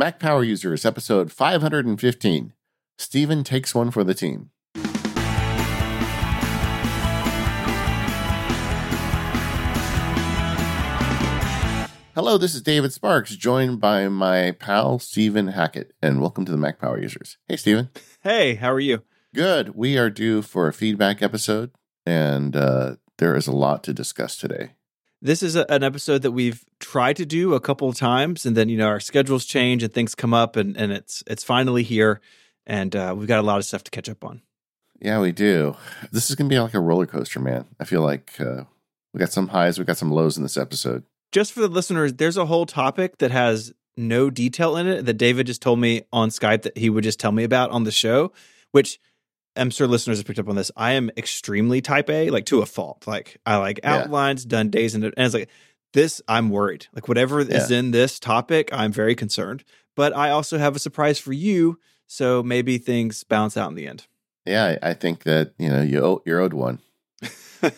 Mac Power Users, episode 515. Steven takes one for the team. Hello, this is David Sparks, joined by my pal Stephen Hackett, and welcome to the Mac Power Users. Hey, Stephen. Hey, how are you? Good. We are due for a feedback episode, and uh, there is a lot to discuss today. This is a, an episode that we've tried to do a couple of times, and then you know our schedules change and things come up, and, and it's it's finally here, and uh, we've got a lot of stuff to catch up on. Yeah, we do. This is going to be like a roller coaster, man. I feel like uh, we got some highs, we got some lows in this episode just for the listeners, there's a whole topic that has no detail in it that David just told me on Skype that he would just tell me about on the show, which I'm sure listeners have picked up on this. I am extremely type A, like to a fault. Like I like yeah. outlines done days and, and it's like this, I'm worried. Like whatever yeah. is in this topic, I'm very concerned. But I also have a surprise for you. So maybe things balance out in the end. Yeah, I think that, you know, you you're owed one. All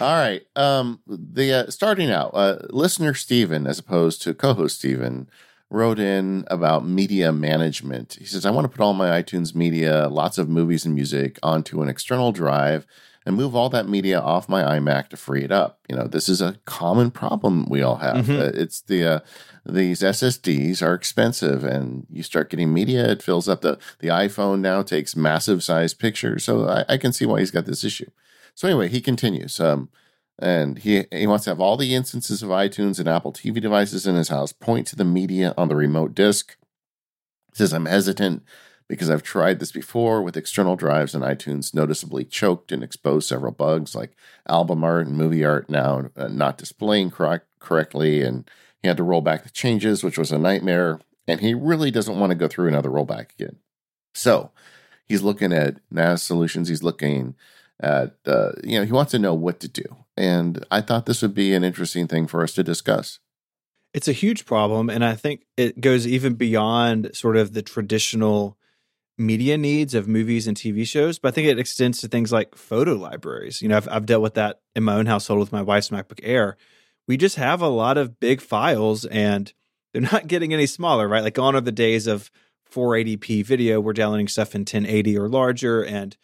right. Um, the uh, starting out, uh, listener Stephen, as opposed to co-host Stephen, wrote in about media management. He says, "I want to put all my iTunes media, lots of movies and music, onto an external drive." And move all that media off my iMac to free it up. You know, this is a common problem we all have. Mm-hmm. Uh, it's the uh, these SSDs are expensive, and you start getting media. It fills up the the iPhone now takes massive size pictures, so I, I can see why he's got this issue. So anyway, he continues. Um, and he he wants to have all the instances of iTunes and Apple TV devices in his house point to the media on the remote disk. He says I'm hesitant because I've tried this before with external drives and iTunes noticeably choked and exposed several bugs like album art and movie art now uh, not displaying correct, correctly and he had to roll back the changes which was a nightmare and he really doesn't want to go through another rollback again. So, he's looking at NAS solutions, he's looking at uh, you know he wants to know what to do. And i thought this would be an interesting thing for us to discuss. It's a huge problem and i think it goes even beyond sort of the traditional media needs of movies and tv shows but i think it extends to things like photo libraries. You know i've, I've dealt with that in my own household with my wife's macbook air. We just have a lot of big files and they're not getting any smaller right? Like gone are the days of 480p video. We're downloading stuff in 1080 or larger and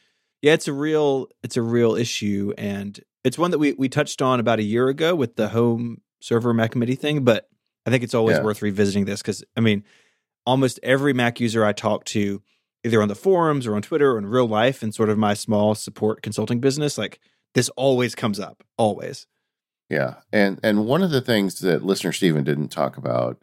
yeah, it's a real it's a real issue, and it's one that we we touched on about a year ago with the home server Mac Mini thing. But I think it's always yeah. worth revisiting this because I mean, almost every Mac user I talk to, either on the forums or on Twitter or in real life, and sort of my small support consulting business, like this always comes up, always. Yeah, and and one of the things that listener Stephen didn't talk about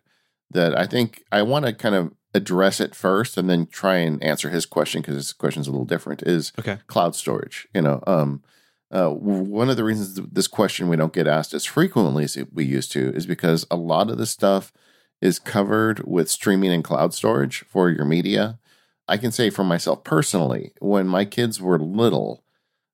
that I think I want to kind of address it first and then try and answer his question because his question is a little different is okay. cloud storage you know um, uh, one of the reasons this question we don't get asked as frequently as we used to is because a lot of the stuff is covered with streaming and cloud storage for your media. I can say for myself personally when my kids were little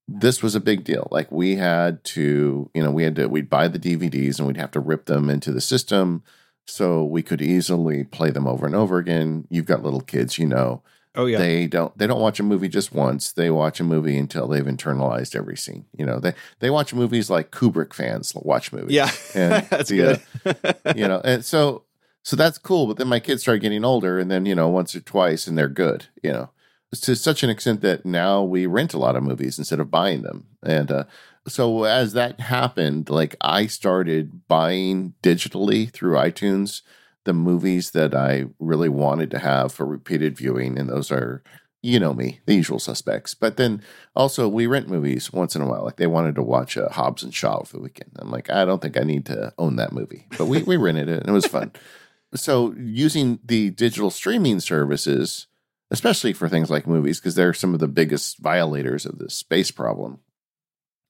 this was a big deal. Like we had to you know we had to we'd buy the dvds and we'd have to rip them into the system so we could easily play them over and over again. You've got little kids, you know. Oh yeah. They don't they don't watch a movie just once. They watch a movie until they've internalized every scene. You know, they they watch movies like Kubrick fans watch movies. Yeah. And that's the, good. Uh, you know, and so so that's cool, but then my kids start getting older and then, you know, once or twice and they're good, you know. To such an extent that now we rent a lot of movies instead of buying them. And uh so as that happened, like I started buying digitally through iTunes the movies that I really wanted to have for repeated viewing, and those are you know me, the usual suspects. But then also we rent movies once in a while. Like they wanted to watch a uh, Hobbs and Shaw for the weekend. I'm like, I don't think I need to own that movie, but we we rented it and it was fun. so using the digital streaming services, especially for things like movies, because they're some of the biggest violators of this space problem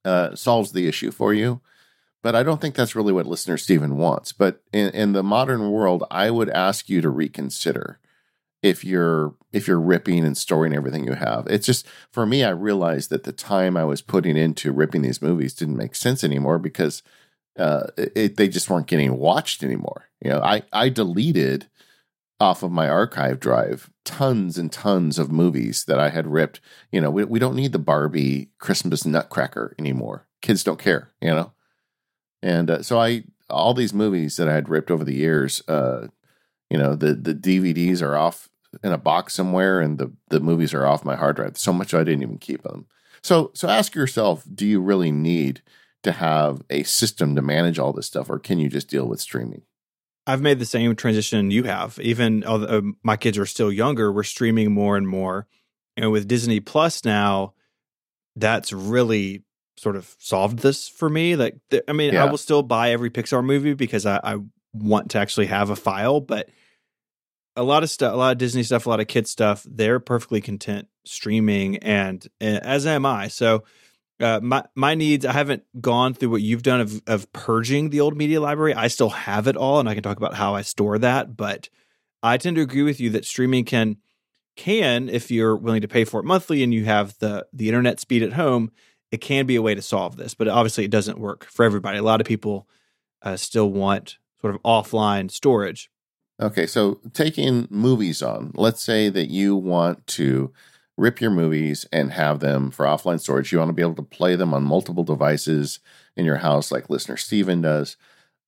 uh, solves the issue for you. But I don't think that's really what listener Stephen wants. But in, in the modern world, I would ask you to reconsider if you're if you're ripping and storing everything you have. It's just for me, I realized that the time I was putting into ripping these movies didn't make sense anymore because uh, it, they just weren't getting watched anymore. You know, I I deleted off of my archive drive tons and tons of movies that I had ripped. You know, we, we don't need the Barbie Christmas Nutcracker anymore. Kids don't care, you know? And uh, so I, all these movies that I had ripped over the years, uh, You know, the the DVDs are off in a box somewhere, and the the movies are off my hard drive. So much I didn't even keep them. So so ask yourself, do you really need to have a system to manage all this stuff, or can you just deal with streaming? I've made the same transition you have. Even although my kids are still younger, we're streaming more and more. And with Disney Plus now, that's really sort of solved this for me. Like, I mean, yeah. I will still buy every Pixar movie because I, I, want to actually have a file, but a lot of stuff, a lot of Disney stuff, a lot of kids stuff, they're perfectly content streaming, and, and as am I. So, uh, my my needs, I haven't gone through what you've done of of purging the old media library. I still have it all, and I can talk about how I store that. But I tend to agree with you that streaming can can, if you're willing to pay for it monthly and you have the the internet speed at home, it can be a way to solve this. But obviously, it doesn't work for everybody. A lot of people uh, still want sort of offline storage. Okay, so taking movies on, let's say that you want to rip your movies and have them for offline storage. You want to be able to play them on multiple devices in your house, like listener Steven does.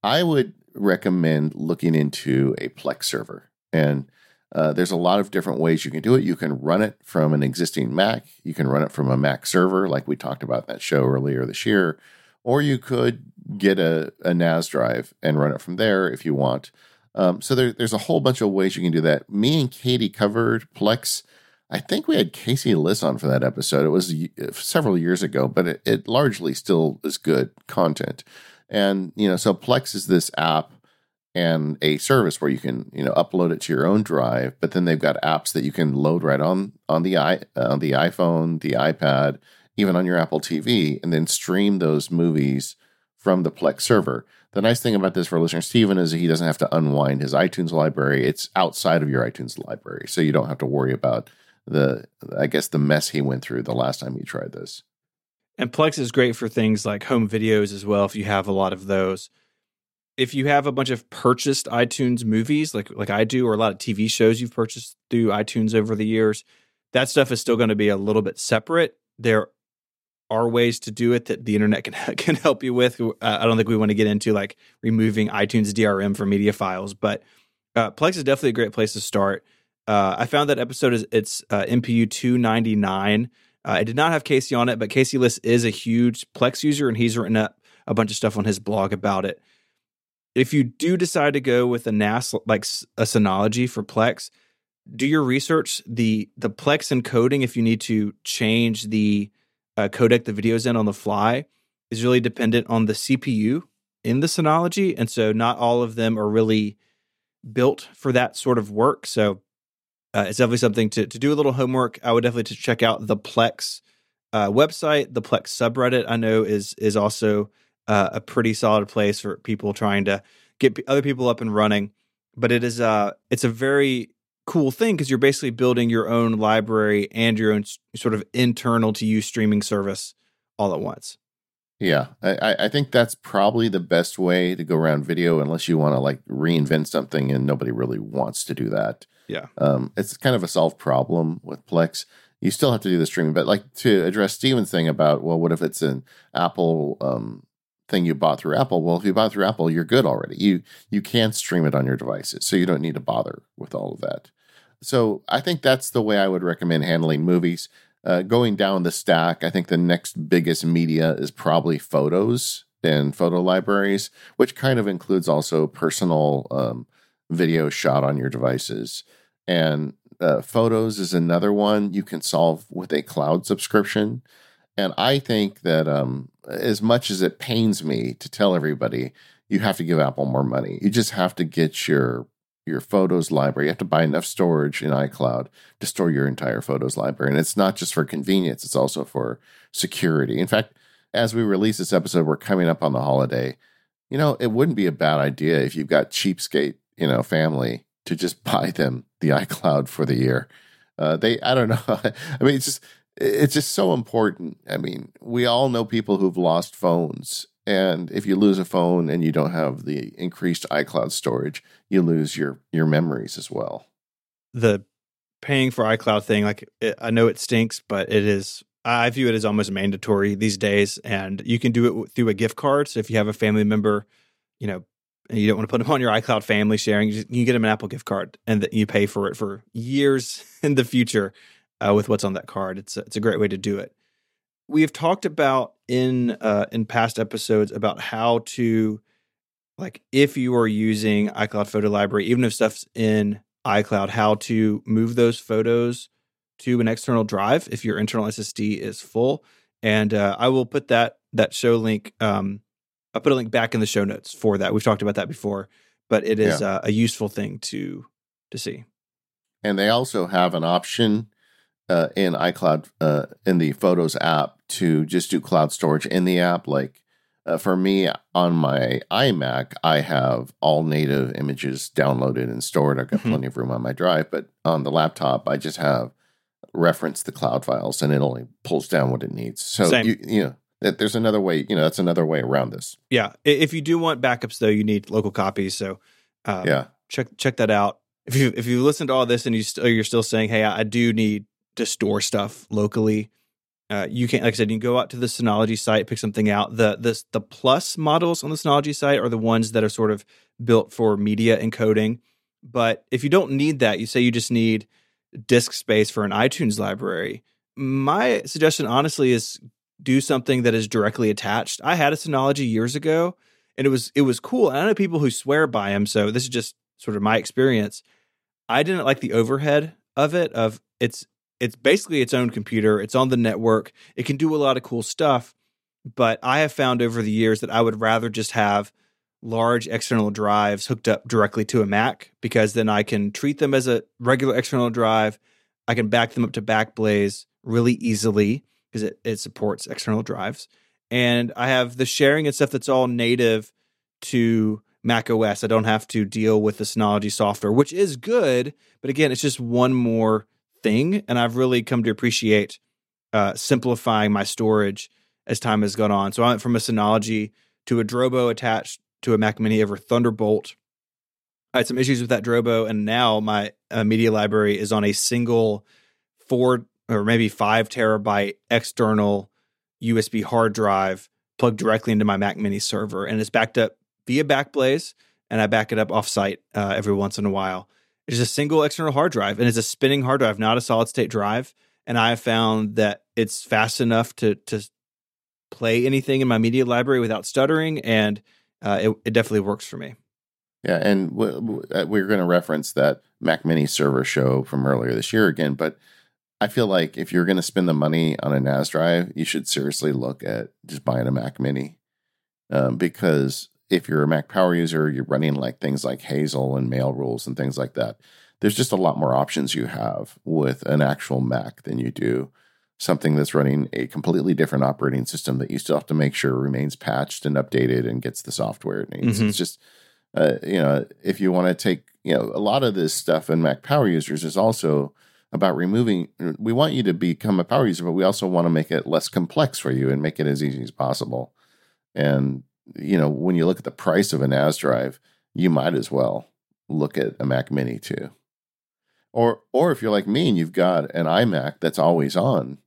I would recommend looking into a Plex server. And uh, there's a lot of different ways you can do it. You can run it from an existing Mac. You can run it from a Mac server, like we talked about that show earlier this year. Or you could get a, a NAS drive and run it from there if you want. Um, so there, there's a whole bunch of ways you can do that. Me and Katie covered Plex. I think we had Casey Liss on for that episode. It was several years ago, but it, it largely still is good content. And, you know, so Plex is this app and a service where you can you know upload it to your own drive but then they've got apps that you can load right on on the i on the iphone the ipad even on your apple tv and then stream those movies from the plex server the nice thing about this for listener Steven is he doesn't have to unwind his iTunes library. It's outside of your iTunes library. So you don't have to worry about the I guess the mess he went through the last time he tried this. And Plex is great for things like home videos as well if you have a lot of those if you have a bunch of purchased iTunes movies, like like I do, or a lot of TV shows you've purchased through iTunes over the years, that stuff is still going to be a little bit separate. There are ways to do it that the internet can can help you with. Uh, I don't think we want to get into like removing iTunes DRM for media files, but uh, Plex is definitely a great place to start. Uh, I found that episode is it's uh, MPU two ninety nine. Uh, I did not have Casey on it, but Casey Liss is a huge Plex user, and he's written up a bunch of stuff on his blog about it if you do decide to go with a NAS like a Synology for Plex, do your research. The the Plex encoding, if you need to change the uh, codec the videos in on the fly, is really dependent on the CPU in the Synology, and so not all of them are really built for that sort of work. So uh, it's definitely something to to do a little homework. I would definitely to check out the Plex uh, website. The Plex subreddit I know is is also uh, a pretty solid place for people trying to get other people up and running. But it is uh it's a very cool thing because you're basically building your own library and your own sort of internal to you streaming service all at once. Yeah, I, I think that's probably the best way to go around video, unless you want to like reinvent something, and nobody really wants to do that. Yeah, um, it's kind of a solved problem with Plex. You still have to do the streaming, but like to address Steven's thing about well, what if it's an Apple um, thing you bought through Apple. Well, if you bought through Apple, you're good already. You you can stream it on your devices, so you don't need to bother with all of that. So I think that's the way I would recommend handling movies. Uh, going down the stack, I think the next biggest media is probably photos and photo libraries, which kind of includes also personal um, video shot on your devices. And uh, photos is another one you can solve with a cloud subscription. And I think that um, as much as it pains me to tell everybody, you have to give Apple more money. You just have to get your your photos library. You have to buy enough storage in iCloud to store your entire photos library. And it's not just for convenience, it's also for security. In fact, as we release this episode, we're coming up on the holiday. You know, it wouldn't be a bad idea if you've got cheapskate, you know, family to just buy them the iCloud for the year. Uh, they, I don't know. I mean, it's just it's just so important. I mean, we all know people who've lost phones. And if you lose a phone and you don't have the increased iCloud storage, you lose your your memories as well. The paying for iCloud thing, like it, I know it stinks, but it is. I view it as almost mandatory these days, and you can do it through a gift card. So if you have a family member, you know, and you don't want to put them on your iCloud family sharing, you, just, you get them an Apple gift card and that you pay for it for years in the future uh, with what's on that card. It's a, it's a great way to do it. We have talked about in uh, in past episodes about how to like if you are using iCloud Photo Library, even if stuff's in iCloud, how to move those photos to an external drive if your internal SSD is full. And uh, I will put that that show link. Um, I'll put a link back in the show notes for that. We've talked about that before, but it is yeah. uh, a useful thing to to see. And they also have an option uh, in iCloud uh, in the Photos app to just do cloud storage in the app. Like uh, for me on my iMac, I have all native images downloaded and stored. I've got mm-hmm. plenty of room on my drive, but on the laptop, I just have reference the cloud files and it only pulls down what it needs. So Same. you you know there's another way. You know that's another way around this. Yeah, if you do want backups though, you need local copies. So um, yeah, check check that out. If you if you listen to all this and you st- you're still saying, hey, I, I do need to store stuff locally uh, you can, like I said, you can go out to the Synology site, pick something out. The the the plus models on the Synology site are the ones that are sort of built for media encoding. But if you don't need that, you say you just need disk space for an iTunes library. My suggestion, honestly, is do something that is directly attached. I had a Synology years ago, and it was it was cool. And I know people who swear by them, so this is just sort of my experience. I didn't like the overhead of it. Of it's it's basically its own computer. It's on the network. It can do a lot of cool stuff. But I have found over the years that I would rather just have large external drives hooked up directly to a Mac because then I can treat them as a regular external drive. I can back them up to Backblaze really easily because it, it supports external drives. And I have the sharing and stuff that's all native to Mac OS. I don't have to deal with the Synology software, which is good. But again, it's just one more thing, and I've really come to appreciate uh, simplifying my storage as time has gone on. So I went from a Synology to a Drobo attached to a Mac Mini over Thunderbolt. I had some issues with that Drobo, and now my uh, media library is on a single four or maybe five terabyte external USB hard drive plugged directly into my Mac Mini server, and it's backed up via Backblaze, and I back it up offsite uh, every once in a while. It's a single external hard drive and it's a spinning hard drive, not a solid state drive. And I have found that it's fast enough to to play anything in my media library without stuttering, and uh, it, it definitely works for me. Yeah, and uh, we're going to reference that Mac Mini server show from earlier this year again, but I feel like if you're going to spend the money on a NAS drive, you should seriously look at just buying a Mac Mini um, because if you're a Mac Power user, you're running like things like Hazel and Mail Rules and things like that. There's just a lot more options you have with an actual Mac than you do something that's running a completely different operating system that you still have to make sure remains patched and updated and gets the software it needs. Mm-hmm. It's just, uh, you know, if you want to take, you know, a lot of this stuff in Mac Power users is also about removing. We want you to become a power user, but we also want to make it less complex for you and make it as easy as possible. And you know, when you look at the price of a NAS drive, you might as well look at a Mac Mini too. Or or if you're like me and you've got an iMac that's always on,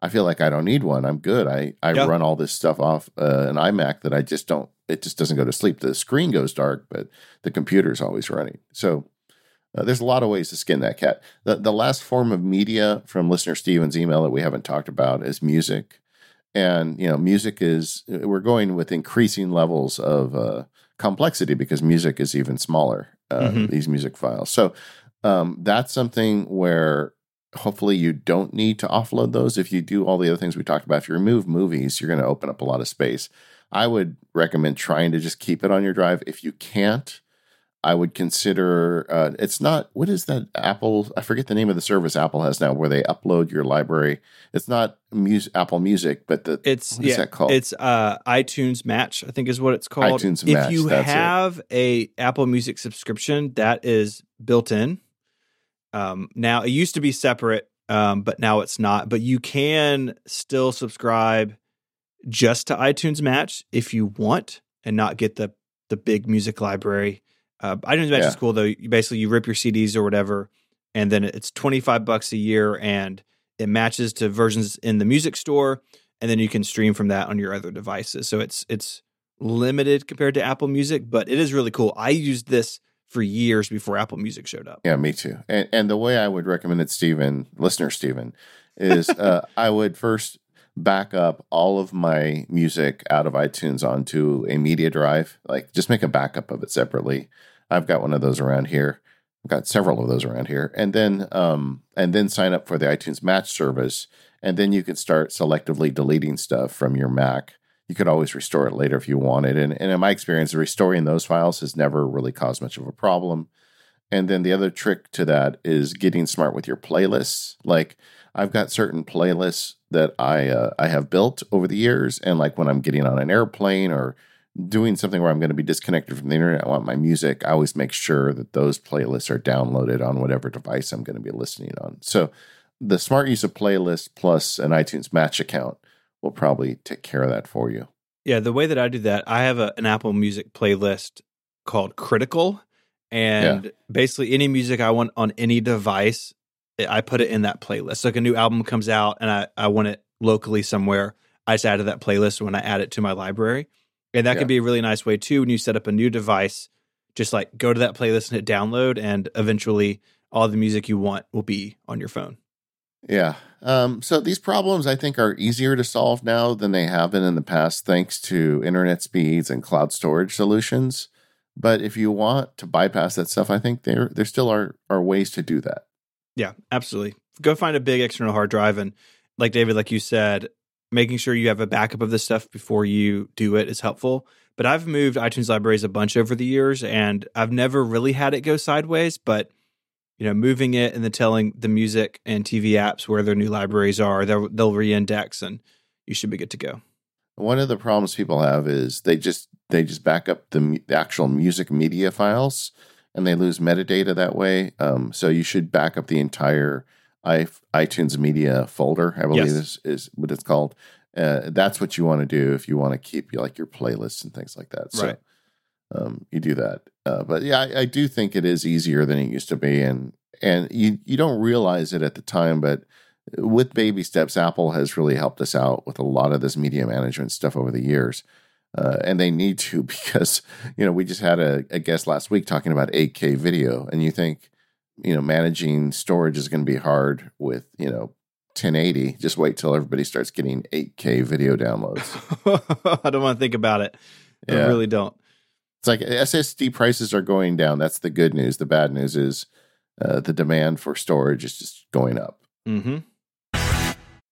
I feel like I don't need one. I'm good. I I run all this stuff off uh, an iMac that I just don't. It just doesn't go to sleep. The screen goes dark, but the computer's always running. So uh, there's a lot of ways to skin that cat. The the last form of media from listener Steven's email that we haven't talked about is music. And you know music is we're going with increasing levels of uh, complexity because music is even smaller uh, mm-hmm. these music files. So um, that's something where hopefully you don't need to offload those. If you do all the other things we talked about if you remove movies you're going to open up a lot of space. I would recommend trying to just keep it on your drive. If you can't I would consider uh, it's not what is that Apple I forget the name of the service Apple has now where they upload your library. It's not music, Apple Music, but the it's what yeah, that called? It's uh, iTunes Match, I think is what it's called. iTunes if Match. If you have it. a Apple Music subscription, that is built in. Um, now it used to be separate, um, but now it's not. But you can still subscribe just to iTunes Match if you want, and not get the the big music library uh, iTunes Match yeah. is cool though. You basically you rip your CDs or whatever, and then it's twenty five bucks a year, and it matches to versions in the music store, and then you can stream from that on your other devices. So it's it's limited compared to Apple Music, but it is really cool. I used this for years before Apple Music showed up. Yeah, me too. And, and the way I would recommend it, Stephen, listener Stephen, is uh, I would first back up all of my music out of iTunes onto a media drive. Like just make a backup of it separately. I've got one of those around here. I've got several of those around here. And then um and then sign up for the iTunes Match service. And then you can start selectively deleting stuff from your Mac. You could always restore it later if you wanted. And, and in my experience, restoring those files has never really caused much of a problem. And then the other trick to that is getting smart with your playlists. Like I've got certain playlists that I uh, I have built over the years, and like when I'm getting on an airplane or doing something where I'm going to be disconnected from the internet, I want my music. I always make sure that those playlists are downloaded on whatever device I'm going to be listening on. So the smart use of playlists plus an iTunes Match account will probably take care of that for you. Yeah, the way that I do that, I have a, an Apple Music playlist called Critical, and yeah. basically any music I want on any device eh, I put it in that playlist. Like a new album comes out and I, I want it locally somewhere, I just add to that playlist when I add it to my library. And that yeah. can be a really nice way too when you set up a new device. Just like go to that playlist and hit download, and eventually all the music you want will be on your phone. Yeah. Um, so these problems I think are easier to solve now than they have been in the past, thanks to internet speeds and cloud storage solutions. But if you want to bypass that stuff, I think there there still are are ways to do that. Yeah, absolutely. Go find a big external hard drive and like David, like you said, making sure you have a backup of this stuff before you do it is helpful. But I've moved iTunes libraries a bunch over the years and I've never really had it go sideways, but you know, moving it and then telling the music and TV apps where their new libraries are, they'll, they'll re-index and you should be good to go. One of the problems people have is they just they just back up the, the actual music media files and they lose metadata that way. Um, so you should back up the entire iTunes Media folder. I believe yes. is, is what it's called. Uh, that's what you want to do if you want to keep like your playlists and things like that. So, right. um, you do that. Uh, but yeah, I, I, do think it is easier than it used to be, and and you you don't realize it at the time, but with baby steps, Apple has really helped us out with a lot of this media management stuff over the years. Uh, and they need to because you know we just had a, a, guest last week talking about 8K video, and you think you know managing storage is going to be hard with you know 1080. Just wait till everybody starts getting 8K video downloads. I don't want to think about it. Yeah. I really don't. It's like SSD prices are going down. That's the good news. The bad news is uh, the demand for storage is just going up. Mm-hmm.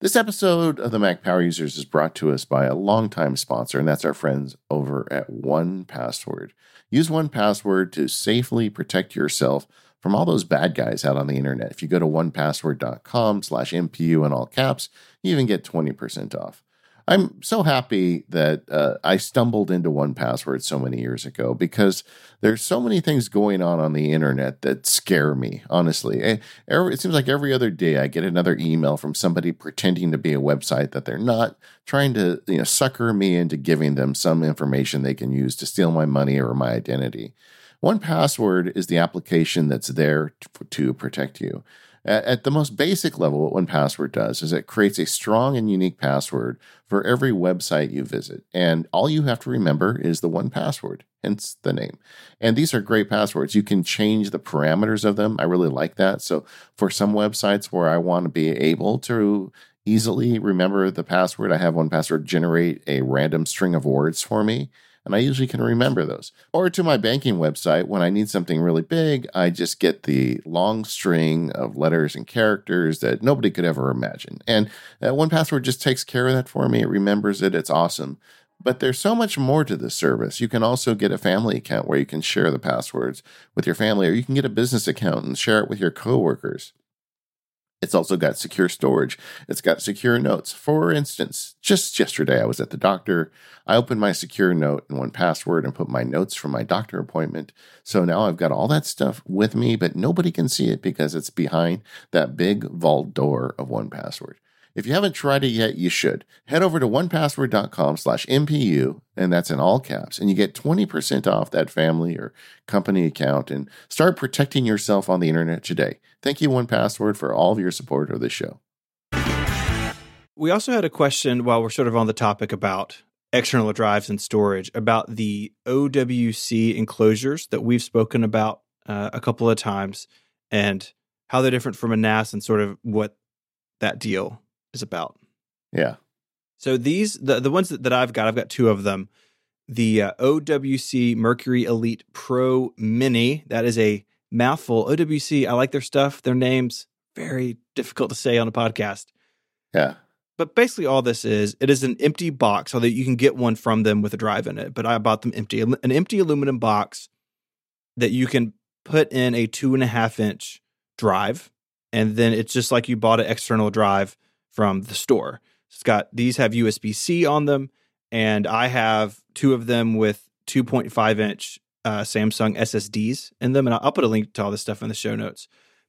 This episode of the Mac Power Users is brought to us by a longtime sponsor, and that's our friends over at 1Password. Use 1Password to safely protect yourself from all those bad guys out on the internet. If you go to onepassword.com slash MPU in all caps, you even get 20% off. I'm so happy that uh, I stumbled into 1Password so many years ago because there's so many things going on on the internet that scare me. Honestly, eh, it seems like every other day I get another email from somebody pretending to be a website that they're not, trying to you know sucker me into giving them some information they can use to steal my money or my identity. 1Password is the application that's there to, protect you. At the most basic level, what 1Password does is it creates a strong and unique password for every website you visit. And all you have to remember is the one password, hence the name. And these are great passwords. You can change the parameters of them. I really like that. So for some websites where I want to be able to easily remember the password, I have 1Password generate a random string of words for me and I usually can remember those. Or to my banking website, when I need something really big, I just get the long string of letters and characters that nobody could ever imagine. And uh, 1Password just takes care of that for me. It remembers it. It's awesome. But there's so much more to this service. You can also get a family account where you can share the passwords with your family, or you can get a business account and share it with your coworkers. It's also got secure storage. It's got secure notes. For instance, just yesterday I was at the doctor. I opened my secure note in 1Password and put my notes from my doctor appointment. So now I've got all that stuff with me, but nobody can see it because it's behind that big vault door of 1Password. If you haven't tried it yet, you should. Head over to onepassword.com slash MPU, and that's in all caps, and you get 20% off that family or company account and start protecting yourself on the internet today. Thank you, 1Password, for all of your support of this show. We also had a question while we're sort of on the topic about external drives and storage about the OWC enclosures that we've spoken about uh, a couple of times and how they're different from a NAS and sort of what that deal is about. Yeah. So these the the ones that, that I've got, I've got two of them. The uh, OWC Mercury Elite Pro Mini. That is a mouthful. OWC. I like their stuff. Their names very difficult to say on a podcast. Yeah. But basically, all this is it is an empty box, although you can get one from them with a drive in it. But I bought them empty, an empty aluminum box that you can put in a two and a half inch drive, and then it's just like you bought an external drive from the store. It's got these have USB C on them, and I have two of them with 2.5 inch uh, Samsung SSDs in them, and I'll, put a link to all this stuff in the show notes.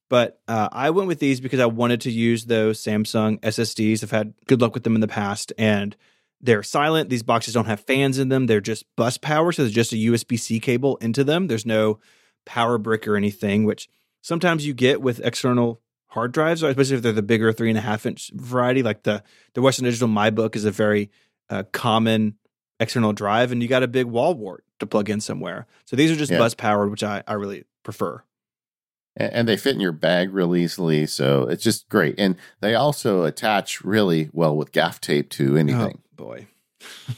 But uh, I went with these because I wanted to use those Samsung SSDs. I've had good luck with them in the past, and they're silent. These boxes don't have fans in them. They're just bus power, so there's just a USB C cable into them. There's no power brick or anything, which sometimes you get with external hard drives, especially if they're the bigger three and a half inch variety. Like the the Western Digital MyBook is a very uh, common external drive, and you got a big wall wart to plug in somewhere. So these are just Yeah. bus powered, which I, I really prefer. and, and they fit in your bag real easily. So it's just great. And they also attach really well with gaff tape to anything. Oh boy.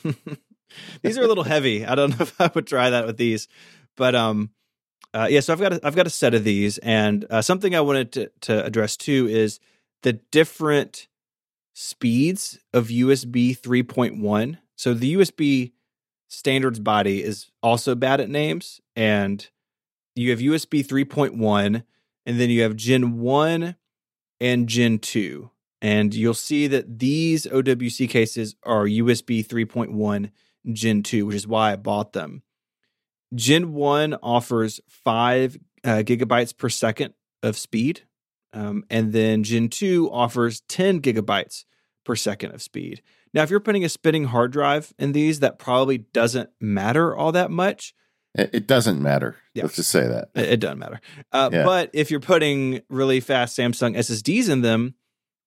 these are a little heavy. I don't know if I would try that with these. But um uh, yeah, so I've got a, I've got a set of these, and uh, something I wanted to, to address too is the different speeds of USB 3.1. So the USB standards body is also bad at names, and you have USB 3.1, and then you have Gen 1 and Gen 2. And you'll see that these OWC cases are USB 3.1 Gen 2, which is why I bought them. Gen 1 offers five uh, gigabytes per second of speed. Um, and then Gen 2 offers 10 gigabytes per second of speed. Now, if you're putting a spinning hard drive in these, that probably doesn't matter all that much. It, doesn't matter. Yeah. Let's just say that. It, it doesn't matter. Uh, Yeah. But if you're putting really fast Samsung SSDs in them,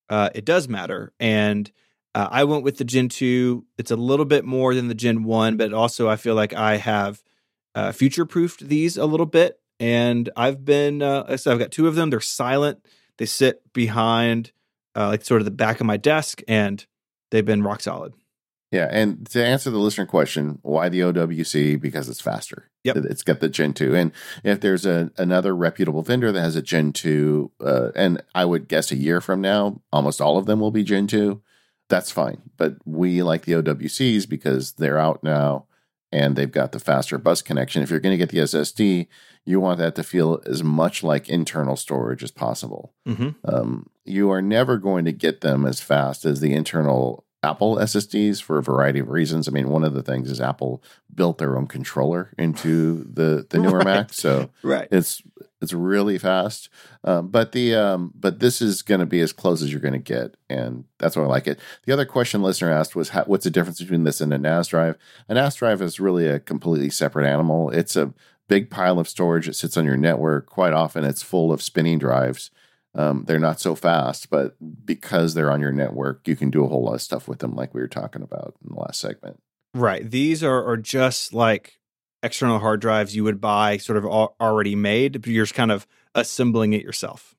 uh, it does matter. And uh, I went with the Gen 2. It's a little bit more than the Gen 1, but also I feel like I have uh, future proofed these a little bit. And I've been, uh, said, I've got two of them. They're silent, they sit behind uh, like sort of the back of my desk, and they've been rock solid. Yeah, and to answer the listener question, why the OWC? Because it's faster. Yep. it's got the Gen two, and if there's a another reputable vendor that has a Gen two, uh, and I would guess a year from now, almost all of them will be Gen two. That's fine, but we like the OWCs because they're out now, and they've got the faster bus connection. If you're going to get the SSD, you want that to feel as much like internal storage as possible Mm-hmm. um, you are never going to get them as fast as the internal Apple SSDs for a variety of reasons. I mean, one of the things is Apple built their own controller into the the newer Right. Mac, so Right. it's it's really fast. Um, but the um, but this is going to be as close as you're going to get, and that's why I like it. The other question listener asked was, how, "What's the difference between this and a NAS drive?" A NAS drive is really a completely separate animal. It's a big pile of storage that sits on your network. Quite often, it's full of spinning drives. Um, they're not so fast, but because they're on your network, you can do a whole lot of stuff with them, like we were talking about in the last segment. Right. These are, are just like external hard drives you would buy sort of already made, but you're just kind of assembling it yourself.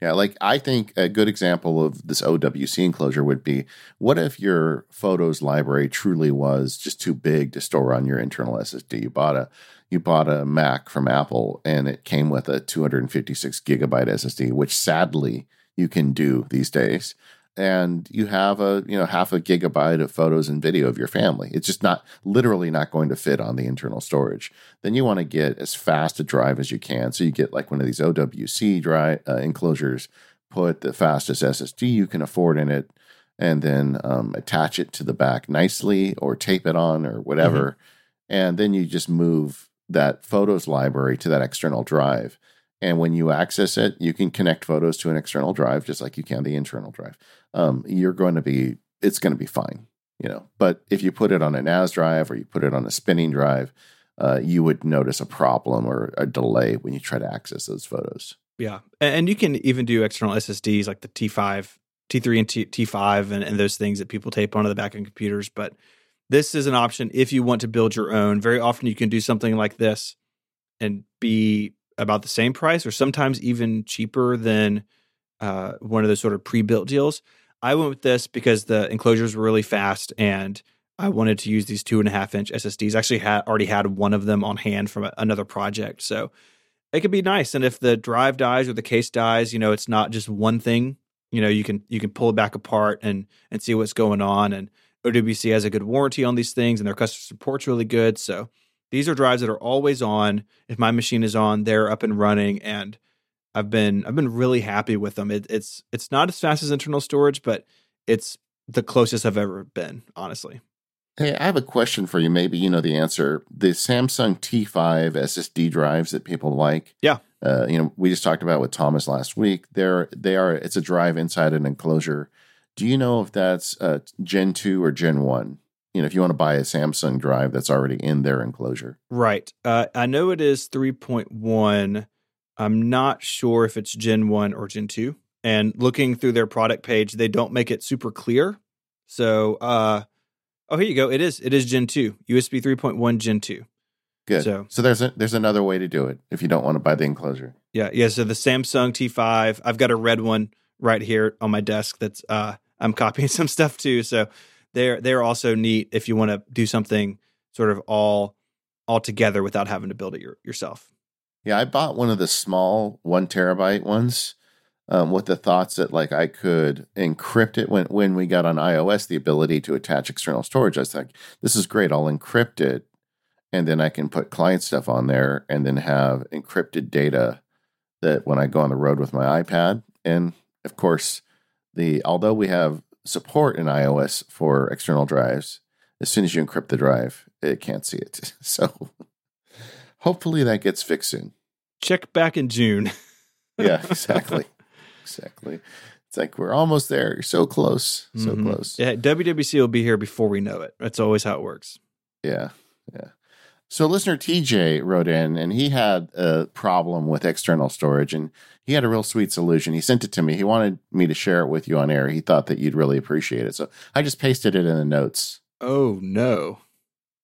Yeah, like I think a good example of this OWC enclosure would be what if your photos library truly was just too big to store on your internal SSD? You bought a you bought a Mac from Apple and it came with a 256 gigabyte SSD, which sadly you can do these days. And you have a you know half a gigabyte of photos and video of your family. It's just not literally not going to fit on the internal storage. Then you want to get as fast a drive as you can. So you get like one of these OWC drive uh, enclosures, put the fastest SSD you can afford in it, and then um, attach it to the back nicely or tape it on or whatever. And then you just move that photos library to that external drive. And when you access it, you can connect photos to an external drive just like you can the internal drive. Um, you're going to be, it's going to be fine, you know. But if you put it on a NAS drive or you put it on a spinning drive, uh, you would notice a problem or a delay when you try to access those photos. Yeah. And you can even do external SSDs like the T5, T3 and T, T5 and, and those things that people tape onto the back of computers. But this is an option if you want to build your own. Very often you can do something like this and be about the same price or sometimes even cheaper than uh, one of those sort of pre-built deals. I went with this because the enclosures were really fast and I wanted to use these two and a half inch SSDs. I actually had already had one of them on hand from another project. So it could be nice. And if the drive dies or the case dies, you know, it's not just one thing. You know, you can you can pull it back apart and and see what's going on. And OWC has a good warranty on these things, and their customer support's really good. So these are drives that are always on. If my machine is on, they're up and running, and I've been I've been really happy with them. It, it's it's not as fast as internal storage, but it's the closest I've ever been, honestly. Hey, I have a question for you. Maybe you know the answer. The Samsung T5 SSD drives that people like. Yeah. Uh, you know, we just talked about with Thomas last week. They're they are. It's a drive inside an enclosure. Do you know if that's uh, Gen two or Gen one? You know, if you want to buy a Samsung drive that's already in their enclosure. Right. Uh, I know it is three point one. I'm not sure if it's Gen one or Gen two. And looking through their product page, they don't make it super clear. So, uh, oh, here you go. It is. It is Gen two, USB three point one Gen two. Good. So, so there's a, there's another way to do it if you don't want to buy the enclosure. Yeah, yeah. So the Samsung T5, I've got a red one right here on my desk. That's uh, I'm copying some stuff too. So they're they're also neat if you want to do something sort of all all together without having to build it your, yourself. Yeah, I bought one of the small one terabyte ones um, with the thoughts that like I could encrypt it when when we got on iOS the ability to attach external storage. I was like, this is great. I'll encrypt it and then I can put client stuff on there and then have encrypted data that when I go on the road with my iPad and of course the although we have support in iOS for external drives as soon as you encrypt the drive it can't see it. So hopefully that gets fixed soon. Check back in June. Yeah exactly. Exactly. It's like we're almost there. You're so close. So mm-hmm. close. Yeah WWDC will be here before we know it. That's always how it works. Yeah yeah so, listener TJ wrote in and he had a problem with external storage and he had a real sweet solution. He sent it to me. He wanted me to share it with you on air. He thought that you'd really appreciate it. So, I just pasted it in the notes. Oh, no.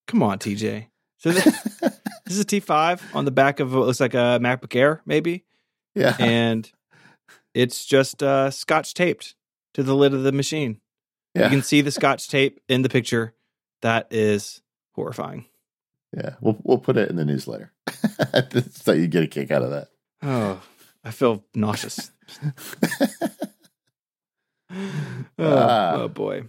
Come on, TJ. So, this, this is a T5 on the back of what looks like a MacBook Air, maybe. Yeah. And it's just uh, scotch taped to the lid of the machine. Yeah. You can see the scotch tape in the picture. That is horrifying. Yeah, we'll we'll put it in the newsletter so you get a kick out of that. Oh, I feel nauseous. oh, ah. oh, boy.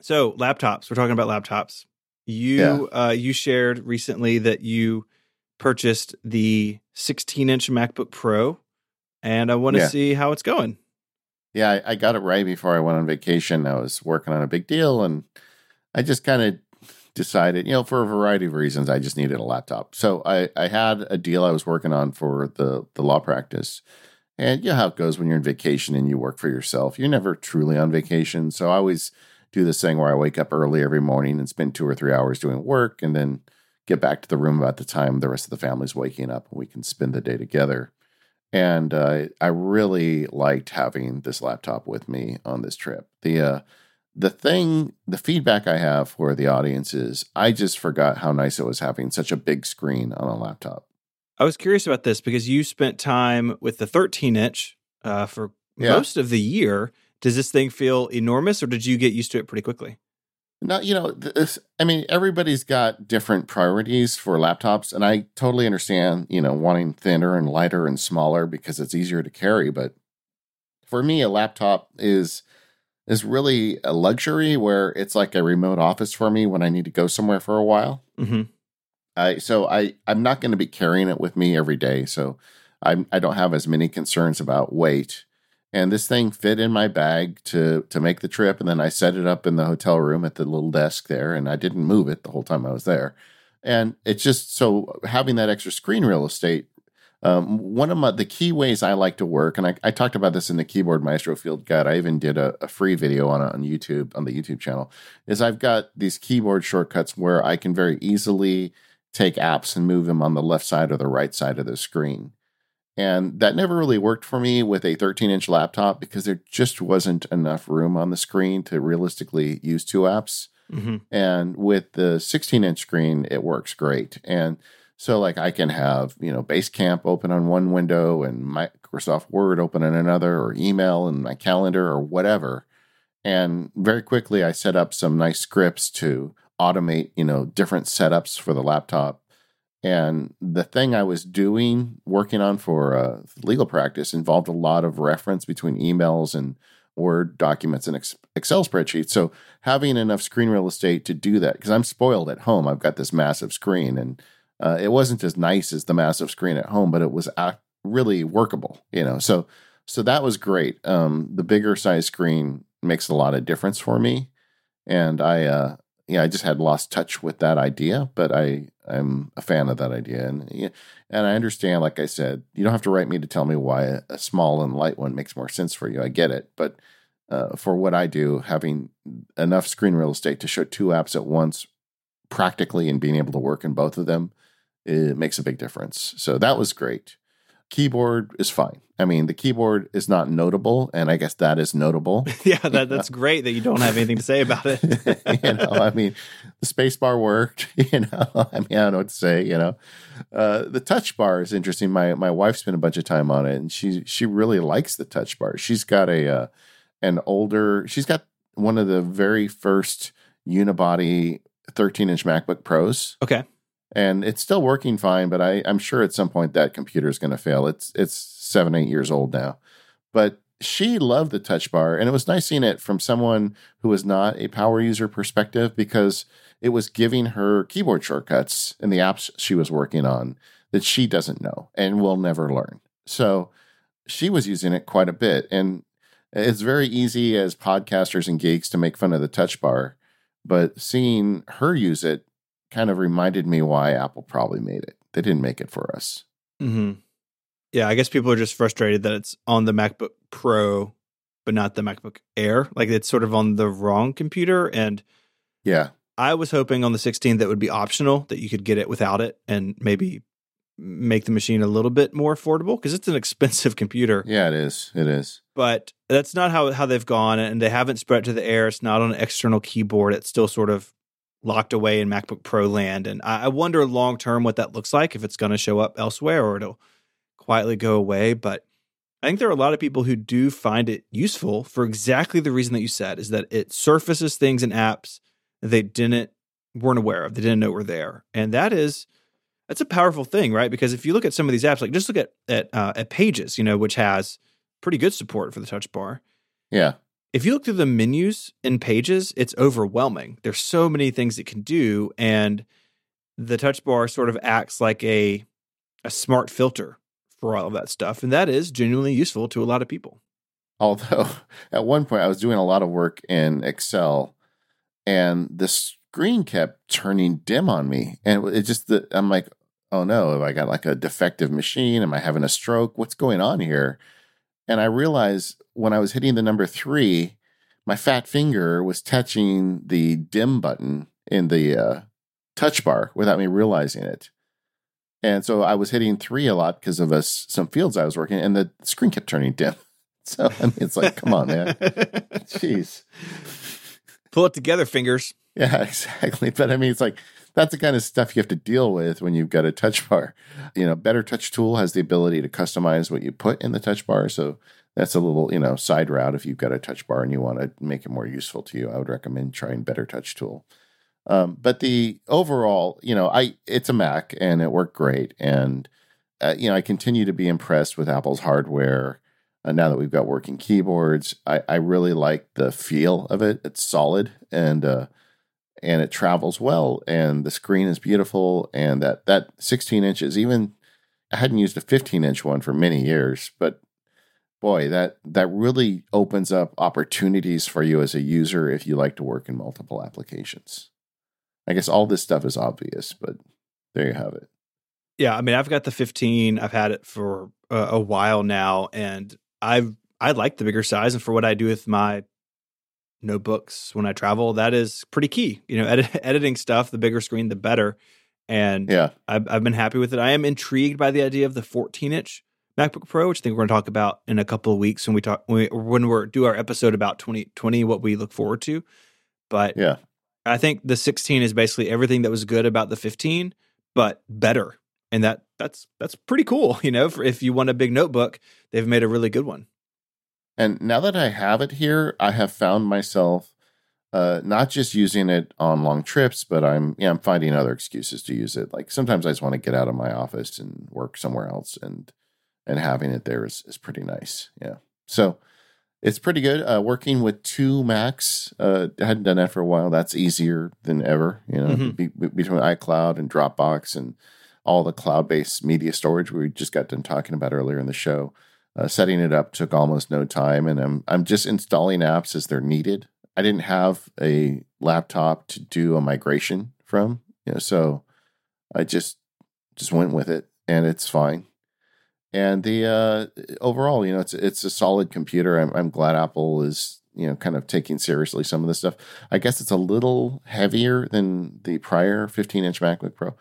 So laptops. We're talking about laptops. You yeah. uh, you shared recently that you purchased the 16 inch MacBook Pro, and I want to yeah. see how it's going. Yeah, I, I got it right before I went on vacation. I was working on a big deal, and I just kind of decided, you know, for a variety of reasons, I just needed a laptop. So I, I had a deal I was working on for the, the law practice. And you know how it goes when you're on vacation and you work for yourself. You're never truly on vacation. So I always do this thing where I wake up early every morning and spend two or three hours doing work and then get back to the room about the time the rest of the family's waking up and we can spend the day together. And uh, I really liked having this laptop with me on this trip. The uh, the thing, the feedback I have for the audience is I just forgot how nice it was having such a big screen on a laptop. I was curious about this because you spent time with the 13 inch uh, for yeah. most of the year. Does this thing feel enormous or did you get used to it pretty quickly? No, you know, this, I mean, everybody's got different priorities for laptops, and I totally understand, you know, wanting thinner and lighter and smaller because it's easier to carry. But for me, a laptop is is really a luxury where it's like a remote office for me when I need to go somewhere for a while. Mm-hmm. I so I I'm not going to be carrying it with me every day, so I I don't have as many concerns about weight. And this thing fit in my bag to to make the trip, and then I set it up in the hotel room at the little desk there, and I didn't move it the whole time I was there. And it's just so having that extra screen real estate um, one of my, the key ways I like to work, and I, I, talked about this in the Keyboard Maestro Field Guide. I even did a, a free video on on YouTube on the YouTube channel. Is I've got these keyboard shortcuts where I can very easily take apps and move them on the left side or the right side of the screen. And that never really worked for me with a 13 inch laptop because there just wasn't enough room on the screen to realistically use two apps. Mhm. And with the 16 inch screen, it works great. And so, like, I can have, you know, Basecamp open on one window and Microsoft Word open on another, or email and my calendar, or whatever. And very quickly, I set up some nice scripts to automate, you know, different setups for the laptop. And the thing I was doing, working on for uh, legal practice, involved a lot of reference between emails and Word documents and Excel spreadsheets. So having enough screen real estate to do that, because I'm spoiled at home, I've got this massive screen, and uh, it wasn't as nice as the massive screen at home, but it was uh, really workable, you know. So so that was great. Um, the bigger size screen makes a lot of difference for me, and I uh, yeah, I just had lost touch with that idea, but I I'm a fan of that idea, and and I understand. Like I said, you don't have to write me to tell me why a, a small and light one makes more sense for you. I get it, but uh, for what I do, having enough screen real estate to show two apps at once, practically, and being able to work in both of them, it makes a big difference. So that was great. Keyboard is fine. I mean, the keyboard is not notable, and I guess that is notable. yeah, that, that's great that you don't have anything to say about it. you know, I mean, the space bar worked. You know, I mean, I don't know what to say. You know, uh, the touch bar is interesting. My my wife spent a bunch of time on it, and she she really likes the touch bar. She's got a uh, an older. She's got one of the very first unibody 13 inch MacBook Pros okay. And it's still working fine. But I, I'm sure at some point that computer is going to fail. It's it's seven eight years old now, but she loved the touch bar, and it was nice seeing it from someone who was not a power user perspective because it was giving her keyboard shortcuts in the apps she was working on that she doesn't know and will never learn. So she was using it quite a bit, and it's very easy as podcasters and geeks to make fun of the touch bar, but seeing her use it kind of reminded me why Apple probably made it. They didn't make it for us. hmm Yeah, I guess people are just frustrated that it's on the MacBook Pro, but not the MacBook Air. Like it's sort of on the wrong computer. And Yeah. I was hoping on the 16 that would be optional, that you could get it without it and maybe make the machine a little bit more affordable because it's an expensive computer. Yeah, it is. It is. But that's not how, how they've gone. And they haven't spread to the Air. It's not on an external keyboard. It's still sort of locked away in MacBook Pro land. And I, I wonder long term what that looks like, if it's going to show up elsewhere or it'll quietly go away. But I think there are a lot of people who do find it useful for exactly the reason that you said is that it surfaces things in apps they didn't weren't aware of, they didn't know were there. And that is that's a powerful thing, right? Because if you look at some of these apps, like just look at at uh, at Pages, you know, which has pretty good support for the touch bar. Yeah. If you look through the menus in Pages, it's overwhelming. There's so many things it can do, and the touch bar sort of acts like a a smart filter for all of that stuff, and that is genuinely useful to a lot of people. Although at one point I was doing a lot of work in Excel and the screen kept turning dim on me. And it just, the, I'm like, oh no, have I got like a defective machine? Am I having a stroke? What's going on here? And I realized when I was hitting the number three, my fat finger was touching the dim button in the uh, touch bar without me realizing it. And so I was hitting three a lot because of us, some fields I was working, and the screen kept turning dim. So I mean, it's like, come on, man, jeez, Pull it together, fingers. yeah, exactly. But I mean, it's like that's the kind of stuff you have to deal with when you've got a touch bar. You know, Better Touch Tool has the ability to customize what you put in the touch bar, so that's a little you know side route if you've got a touch bar and you want to make it more useful to you. I would recommend trying Better Touch Tool. Um, but the overall, you know, I it's a Mac and it worked great, and uh, you know, I continue to be impressed with Apple's hardware. Uh, now that we've got working keyboards, I, I really like the feel of it. It's solid and uh, and it travels well, and the screen is beautiful, and that that 16 inches. Even I hadn't used a 15 inch one for many years, but boy, that that really opens up opportunities for you as a user if you like to work in multiple applications. I guess all this stuff is obvious, but there you have it. Yeah, I mean, I've got the 15. I've had it for a, a while now, and I've I like the bigger size, and for what I do with my notebooks when I travel, that is pretty key. You know, edit, editing stuff, the bigger screen, the better. And Yeah, I've, I've been happy with it. I am intrigued by the idea of the 14 inch MacBook Pro, which I think we're going to talk about in a couple of weeks when we talk when we when we're do our episode about 2020, what we look forward to. But yeah, I think the 16 is basically everything that was good about the 15, but better. And that that's that's pretty cool, you know, for if you want a big notebook, they've made a really good one. And now that I have it here, I have found myself uh, not just using it on long trips, but I'm yeah, I'm finding other excuses to use it. Like sometimes I just want to get out of my office and work somewhere else, and and having it there is is pretty nice. Yeah, so it's pretty good. Uh, working with two Macs, uh, I hadn't done that for a while. That's easier than ever. You know, Mhm. be, be- between iCloud and Dropbox and all the cloud-based media storage we just got done talking about earlier in the show. Uh, setting it up took almost no time, and I'm I'm just installing apps as they're needed. I didn't have a laptop to do a migration from, you know, so I just just went with it, and it's fine. And the uh, overall, you know, it's it's a solid computer. I'm I'm glad Apple is you know kind of taking seriously some of this stuff. I guess it's a little heavier than the prior 15 inch MacBook Pro.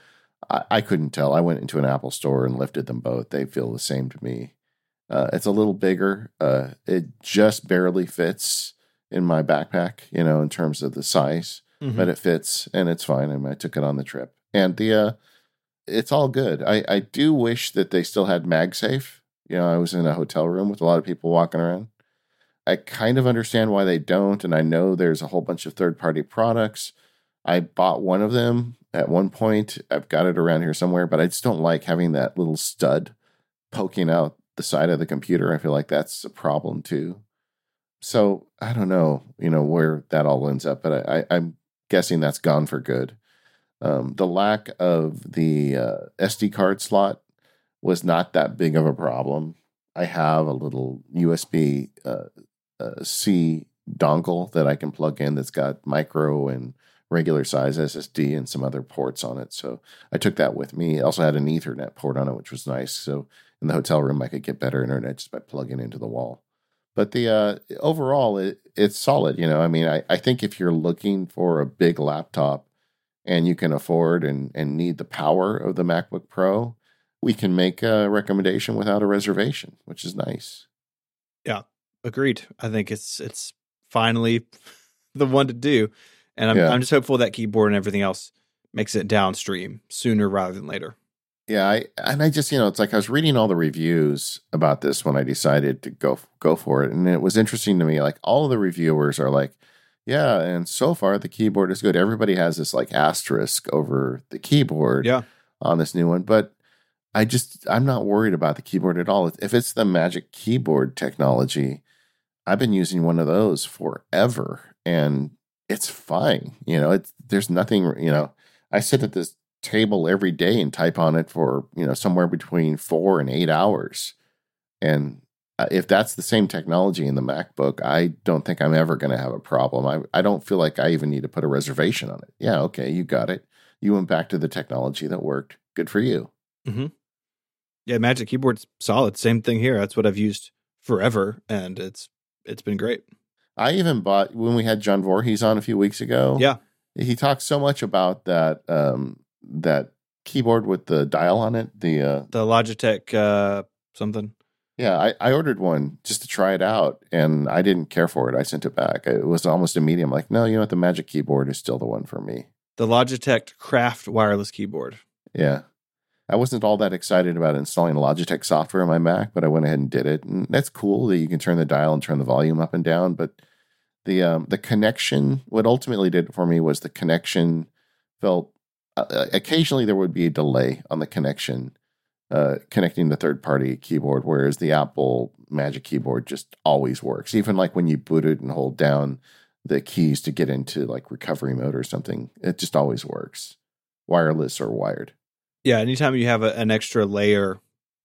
I, I couldn't tell. I went into an Apple store and lifted them both. They feel the same to me. Uh, it's a little bigger. Uh, it just barely fits in my backpack, you know, in terms of the size, Mhm. but it fits and it's fine. I, mean, I took it on the trip, and the uh, it's all good. I I do wish that they still had MagSafe. You know, I was in a hotel room with a lot of people walking around. I kind of understand why they don't, and I know there's a whole bunch of third party products. I bought one of them at one point. I've got it around here somewhere, but I just don't like having that little stud poking out the side of the computer. I feel like that's a problem too. So I don't know, you know, where that all ends up, but I, I, I'm guessing that's gone for good. Um, the lack of the uh, SD card slot was not that big of a problem. I have a little USB uh, uh, C dongle that I can plug in that's got micro and regular size SSD and some other ports on it. So I took that with me. I also had an Ethernet port on it, which was nice. So in the hotel room, I could get better internet just by plugging into the wall. But the uh, overall, it, it's solid. You know, I mean, I, I think if you're looking for a big laptop and you can afford and, and need the power of the MacBook Pro, we can make a recommendation without a reservation, which is nice. Yeah, agreed. I think it's it's finally the one to do, and I'm Yeah. I'm just hopeful that keyboard and everything else makes it downstream sooner rather than later. Yeah, I and I just you know it's like I was reading all the reviews about this when I decided to go go for it, and it was interesting to me. Like all of the reviewers are like, yeah, and so far the keyboard is good. Everybody has this like asterisk over the keyboard Yeah. on this new one, but I just I'm not worried about the keyboard at all. If it's the Magic Keyboard technology, I've been using one of those forever, and it's fine. You know, it's there's nothing. You know, I sit at this table every day and type on it for you know somewhere between four and eight hours, and if that's the same technology in the MacBook, I don't think I'm ever going to have a problem. I I don't feel like I even need to put a reservation on it. Yeah, okay, you got it. You went back to the technology that worked. Good for you. Yeah, Magic Keyboard's solid. Same thing here. That's what I've used forever, and it's it's been great. I even bought when we had John Voorhees on a few weeks ago. Yeah. he talked so much about that um, that keyboard with the dial on it. The uh, The Logitech uh, something. Yeah, I, I ordered one just to try it out, and I didn't care for it. I sent it back. It was almost immediate. I'm like, no, you know what? The Magic Keyboard is still the one for me. The Logitech Craft wireless keyboard. Yeah. I wasn't all that excited about installing Logitech software on my Mac, but I went ahead and did it. And that's cool that you can turn the dial and turn the volume up and down. But the um, the connection, what ultimately did it for me was the connection felt. Uh, occasionally, there would be a delay on the connection, uh, connecting the third party keyboard, whereas the Apple Magic Keyboard just always works. Even like when you boot it and hold down the keys to get into like recovery mode or something, it just always works, wireless or wired. Yeah, anytime you have a, an extra layer,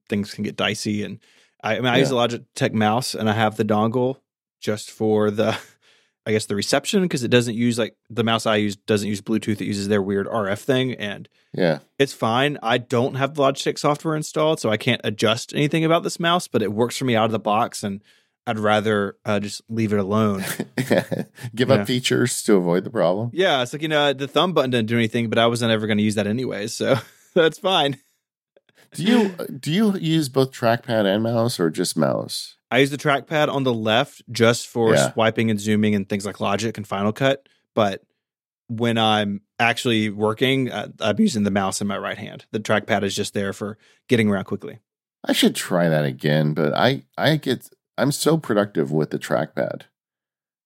things can get dicey. And I, I mean, I use a Logitech mouse, and I have the dongle just for the, I guess the reception because it doesn't use like the mouse I use doesn't use Bluetooth. It uses their weird RF thing, and Yeah. it's fine. I don't have the Logitech software installed, so I can't adjust anything about this mouse. But it works for me out of the box, and I'd rather uh, just leave it alone. Give up features to avoid the problem. yeah, it's like you know the thumb button didn't do anything, but I wasn't ever going to use that anyway, so that's fine. Do you do you use both trackpad and mouse or just mouse? I use the trackpad on the left just for Yeah. swiping and zooming and things like Logic and Final Cut. But when I'm actually working, uh, I'm using the mouse in my right hand. The trackpad is just there for getting around quickly. I should try that again, but I I get I'm so productive with the trackpad,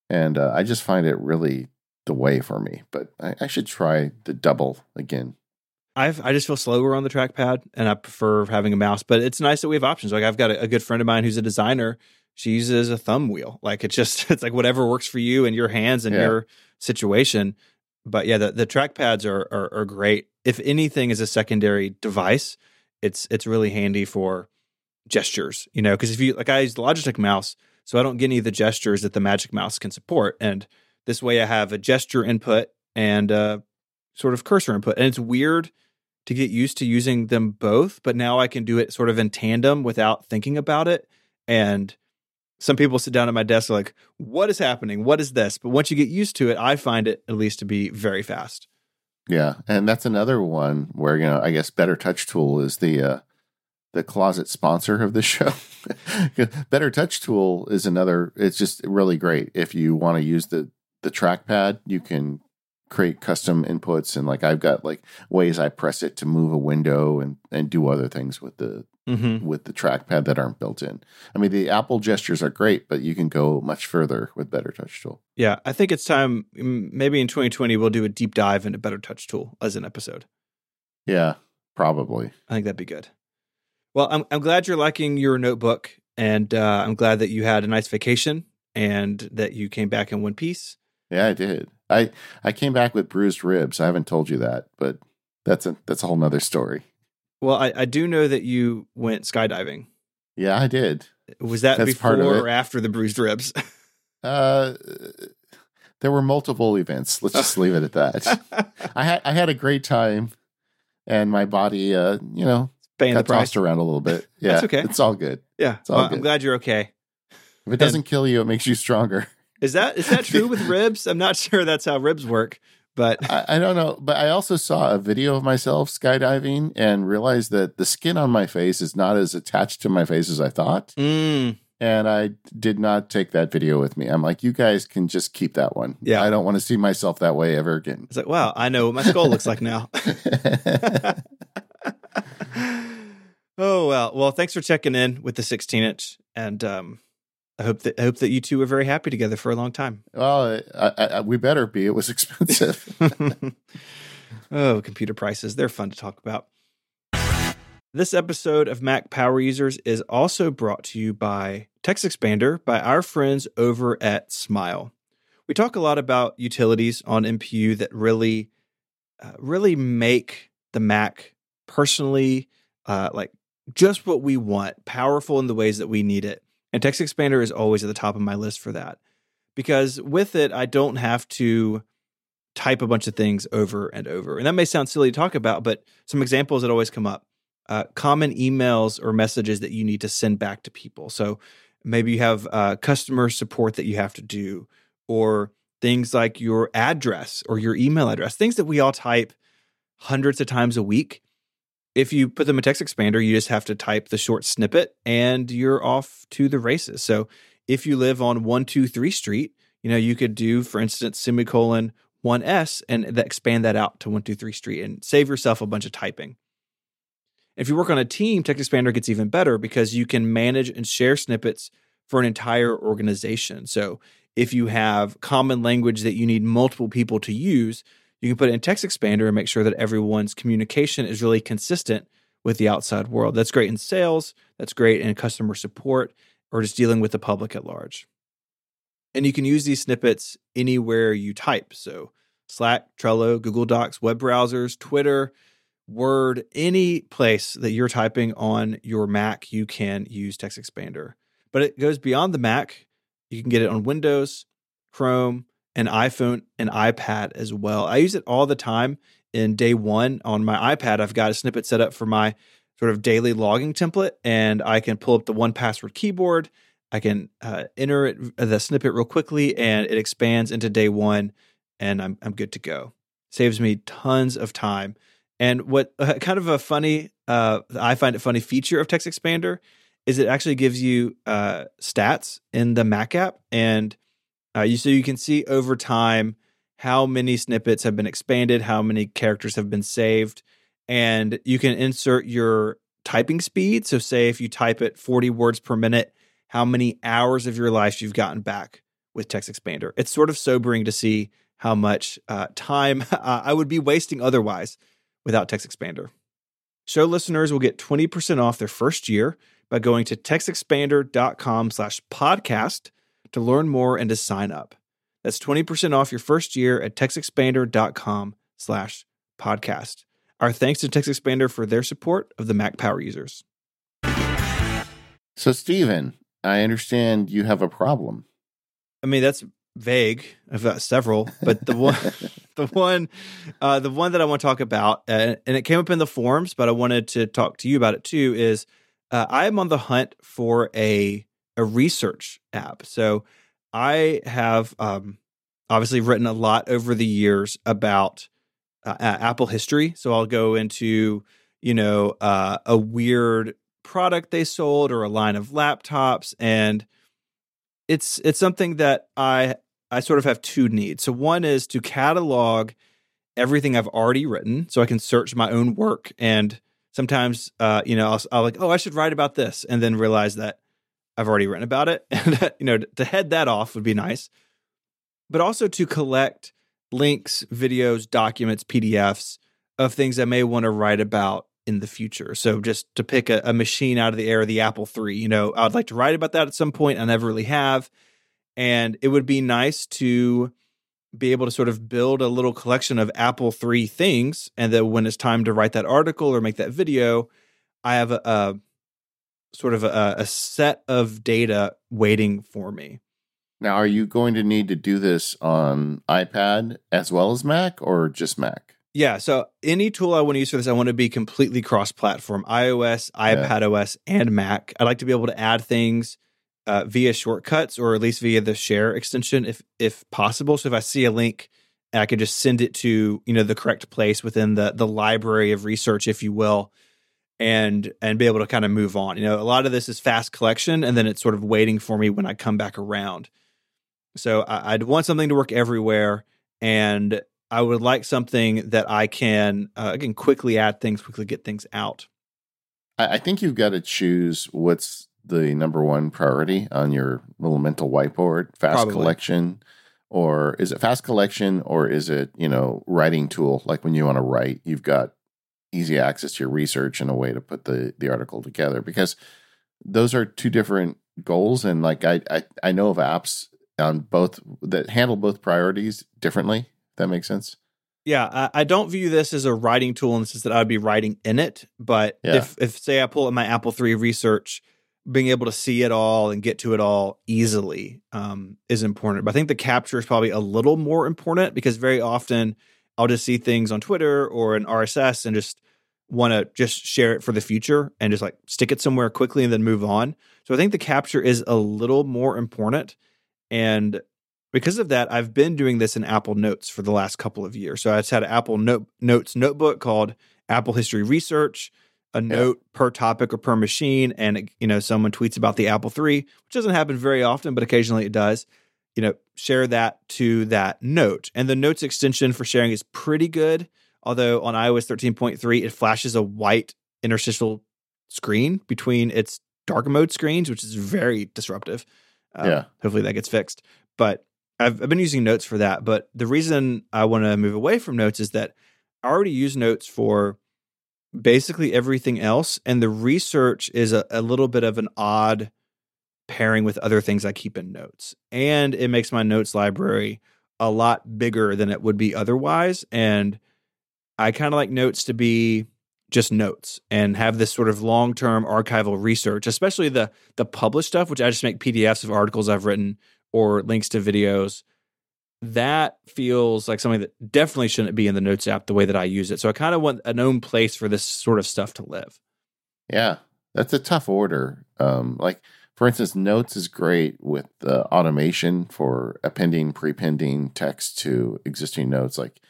and uh, I just find it really the way for me. But I, I should try the double again. I've I just feel slower on the trackpad, and I prefer having a mouse. But it's nice that we have options. Like I've got a, a good friend of mine who's a designer. She uses a thumb wheel. Like it's just it's like whatever works for you and your hands and Yeah. your situation. But yeah, the the trackpads are, are are great. If anything is a secondary device, it's it's really handy for gestures. You know, because if you like, I use the Logitech mouse, so I don't get any of the gestures that the Magic Mouse can support, and this way I have a gesture input and uh, sort of cursor input, and it's weird to get used to using them both, but now I can do it sort of in tandem without thinking about it. And some people sit down at my desk like, what is happening? What is this? But once you get used to it, I find it at least to be very fast. Yeah, and that's another one where you know I guess Better Touch Tool is the uh, the closet sponsor of the show. Better Touch Tool is another. It's just really great if you want to use the the trackpad. You can create custom inputs and like I've got like ways I press it to move a window and and do other things with the Mm-hmm. with the trackpad that aren't built in. I mean, the Apple gestures are great, but you can go much further with Better Touch Tool. Yeah, I think it's time. Maybe in 2020 we'll do a deep dive into Better Touch Tool as an episode. Yeah, probably. I think that'd be good. Well, I'm I'm glad you're liking your notebook, and uh, I'm glad that you had a nice vacation and that you came back in one piece. Yeah, I did. I I came back with bruised ribs. I haven't told you that, but that's a that's a whole nother story. Well, I, I do know that you went skydiving. Yeah, I did. Was that That's before or after the bruised ribs? Uh, there were multiple events. Let's just leave it at that. I had I had a great time, and my body, uh, you know, Paying the got tossed around a little bit. Yeah, That's okay. It's all good. Yeah, all well, I'm glad you're okay. If it doesn't kill you, it makes you stronger. Is that is that true with ribs? I'm not sure that's how ribs work, but I, I don't know, but I also saw a video of myself skydiving and realized that the skin on my face is not as attached to my face as I thought. mm, And I did not take that video with me. I'm like, you guys can just keep that one. Yeah. I don't want to see myself that way ever again. it's like wow, I know what my skull looks like now. oh well, well, thanks for checking in with the 16 inch, and um, I hope that I hope that you two are very happy together for a long time. well, I, I, we better be. It was expensive. oh, computer prices. They're fun to talk about. This episode of Mac Power Users is also brought to you by Text Expander by our friends over at Smile. We talk a lot about utilities on MPU that really, uh, really make the Mac personally uh, like just what we want, powerful in the ways that we need it. And Text Expander is always at the top of my list for that because with it, I don't have to type a bunch of things over and over. And that may sound silly to talk about, but some examples that always come up uh, common emails or messages that you need to send back to people. So maybe you have uh, customer support that you have to do, or things like your address or your email address, things that we all type hundreds of times a week. If you put them in text expander, you just have to type the short snippet and you're off to the races. So if you live on 123 Street, you know, you could do, for instance, semicolon 1S and expand that out to 123 Street and save yourself a bunch of typing. If you work on a team, Text Expander gets even better because you can manage and share snippets for an entire organization. So if you have common language that you need multiple people to use, you can put it in Text Expander and make sure that everyone's communication is really consistent with the outside world. That's great in sales, that's great in customer support, or just dealing with the public at large. And you can use these snippets anywhere you type. So Slack, Trello, Google Docs, web browsers, Twitter, Word, any place that you're typing on your Mac, you can use Text Expander. But it goes beyond the Mac. You can get it on Windows, Chrome, and iPhone and iPad as well. I use it all the time. In day one on my iPad, I've got a snippet set up for my sort of daily logging template, and I can pull up the one password keyboard. I can uh, enter it, the snippet real quickly, and it expands into day one, and I'm I'm good to go. Saves me tons of time. And what uh, kind of a funny, uh, I find it funny feature of Text Expander is it actually gives you uh, stats in the Mac app, and uh, you so you can see over time how many snippets have been expanded, how many characters have been saved, and you can insert your typing speed. So, say if you type at 40 words per minute, how many hours of your life you've gotten back with Text Expander. It's sort of sobering to see how much uh, time uh, I would be wasting otherwise without Text Expander. Show listeners will get 20% off their first year by going to textexpander.com slash podcast to learn more and to sign up. That's 20% off your first year at textexpander.com slash podcast. Our thanks to TextExpander for their support of the Mac Power users. So, Stephen, I understand you have a problem. I mean, that's vague. I've got several, but the one, the one, uh, the one that I want to talk about, uh, and it came up in the forums, but I wanted to talk to you about it too. Is uh, I am on the hunt for a a research app. So I have um, obviously written a lot over the years about uh, Apple history. So I'll go into you know uh, a weird product they sold or a line of laptops and it's it's something that I I sort of have two needs. So one is to catalog everything I've already written, so I can search my own work. And sometimes, uh, you know, I'll, I'll like, oh, I should write about this, and then realize that I've already written about it. And you know, to head that off would be nice. But also to collect links, videos, documents, PDFs of things I may want to write about in the future. So just to pick a, a, machine out of the air, the Apple III, you know, I would like to write about that at some point. I never really have. And it would be nice to be able to sort of build a little collection of Apple III things. And that when it's time to write that article or make that video, I have a, a sort of a, a set of data waiting for me. Now, are you going to need to do this on iPad as well as Mac or just Mac? Yeah. So any tool I want to use for this, I want to be completely cross platform iOS, iPad yeah. OS, and Mac. I'd like to be able to add things uh, via shortcuts or at least via the share extension if if possible. So if I see a link, I can just send it to, you know, the correct place within the the library of research, if you will, and and be able to kind of move on. You know, a lot of this is fast collection and then it's sort of waiting for me when I come back around. So I, I'd want something to work everywhere and I would like something that I can uh, again quickly add things, quickly get things out. I think you've got to choose what's the number one priority on your little mental whiteboard. Fast Probably. collection, or is it fast collection, or is it you know writing tool? Like when you want to write, you've got easy access to your research and a way to put the the article together because those are two different goals. And like I I, I know of apps on both that handle both priorities differently that makes sense. Yeah, I, I, don't view this as a writing tool in the sense that I'd be writing in it. But yeah. if, if say I pull up my Apple III research, being able to see it all and get to it all easily um, is important. But I think the capture is probably a little more important because very often I'll just see things on Twitter or an RSS and just want to just share it for the future and just like stick it somewhere quickly and then move on. So I think the capture is a little more important. And because of that, I've been doing this in Apple Notes for the last couple of years. So I just had an Apple Note, Notes notebook called Apple History Research, a yeah. note per topic or per machine, and you know someone tweets about the Apple III, which doesn't happen very often, but occasionally it does. You know, share that to that note, and the Notes extension for sharing is pretty good. Although on iOS 13.3, it flashes a white interstitial screen between its dark mode screens, which is very disruptive. Um, yeah. Hopefully that gets fixed. But I've, I've been using Notes for that, but the reason I want to move away from Notes is that I already use Notes for basically everything else, and the research is a, a little bit of an odd pairing with other things I keep in Notes, and it makes my Notes library a lot bigger than it would be otherwise, and I kind of like Notes to be just notes and have this sort of long-term archival research, especially the the published stuff, which I just make PDFs of articles I've written or links to videos, that feels like something that definitely shouldn't be in the Notes app the way that I use it. So I kind of want a known place for this sort of stuff to live. Yeah, that's a tough order. Um, like, for instance, Notes is great with the automation for appending, prepending text to existing notes. Like,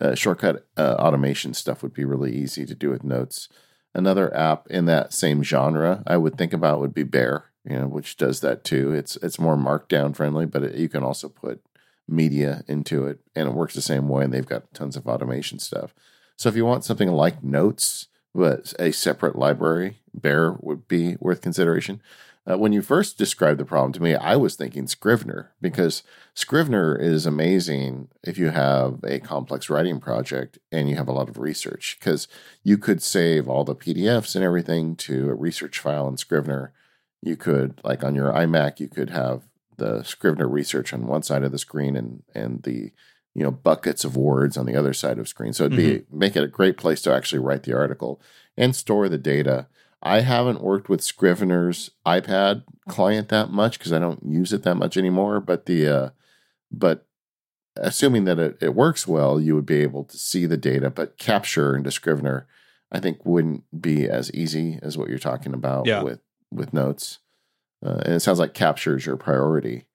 uh, shortcut uh, automation stuff would be really easy to do with Notes. Another app in that same genre I would think about would be Bear you know, which does that too. It's it's more markdown friendly, but it, you can also put media into it, and it works the same way. And they've got tons of automation stuff. So if you want something like Notes, but a separate library, Bear would be worth consideration. Uh, when you first described the problem to me, I was thinking Scrivener because Scrivener is amazing if you have a complex writing project and you have a lot of research because you could save all the PDFs and everything to a research file in Scrivener. You could, like on your iMac, you could have the Scrivener research on one side of the screen and and the you know buckets of words on the other side of screen. So it'd be mm-hmm. make it a great place to actually write the article and store the data I haven't worked with Scrivener's iPad client that much because I don't use it that much anymore. But the uh, but assuming that it, it works well, you would be able to see the data. But capture into Scrivener, I think, wouldn't be as easy as what you're talking about yeah. with with notes. Uh, and it sounds like capture is your priority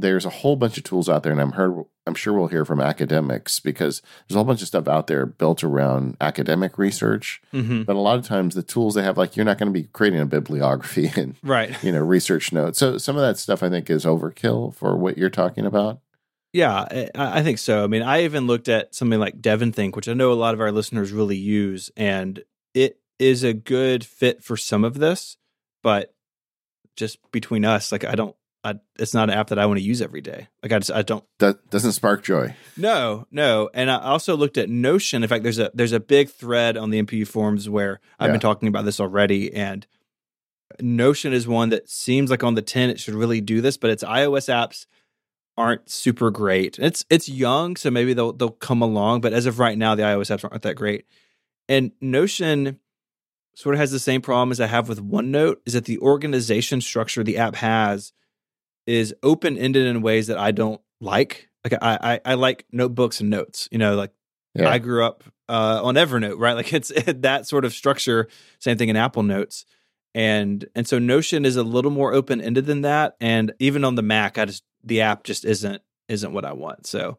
there's a whole bunch of tools out there, and I'm heard I'm sure we'll hear from academics because there's a whole bunch of stuff out there built around academic research. Mm-hmm. But a lot of times the tools they have, like you're not going to be creating a bibliography and right, you know, research notes. So some of that stuff I think is overkill for what you're talking about. Yeah, I think so. I mean, I even looked at something like DEVONthink, which I know a lot of our listeners really use, and it is a good fit for some of this, but just between us, like I don't I, it's not an app that I want to use every day. Like I just I don't that doesn't spark joy. No, no. And I also looked at Notion. In fact, there's a there's a big thread on the MPU forums where I've yeah. been talking about this already, and Notion is one that seems like on the 10 it should really do this, but its iOS apps aren't super great. It's it's young, so maybe they'll they'll come along, but as of right now, the iOS apps aren't that great. And Notion sort of has the same problem as I have with OneNote, is that the organization structure the app has is open ended in ways that I don't like. Like I, I, I like notebooks and notes. You know, like yeah. I grew up uh, on Evernote, right? Like it's it, that sort of structure. Same thing in Apple Notes, and and so Notion is a little more open ended than that. And even on the Mac, I just the app just isn't isn't what I want. So.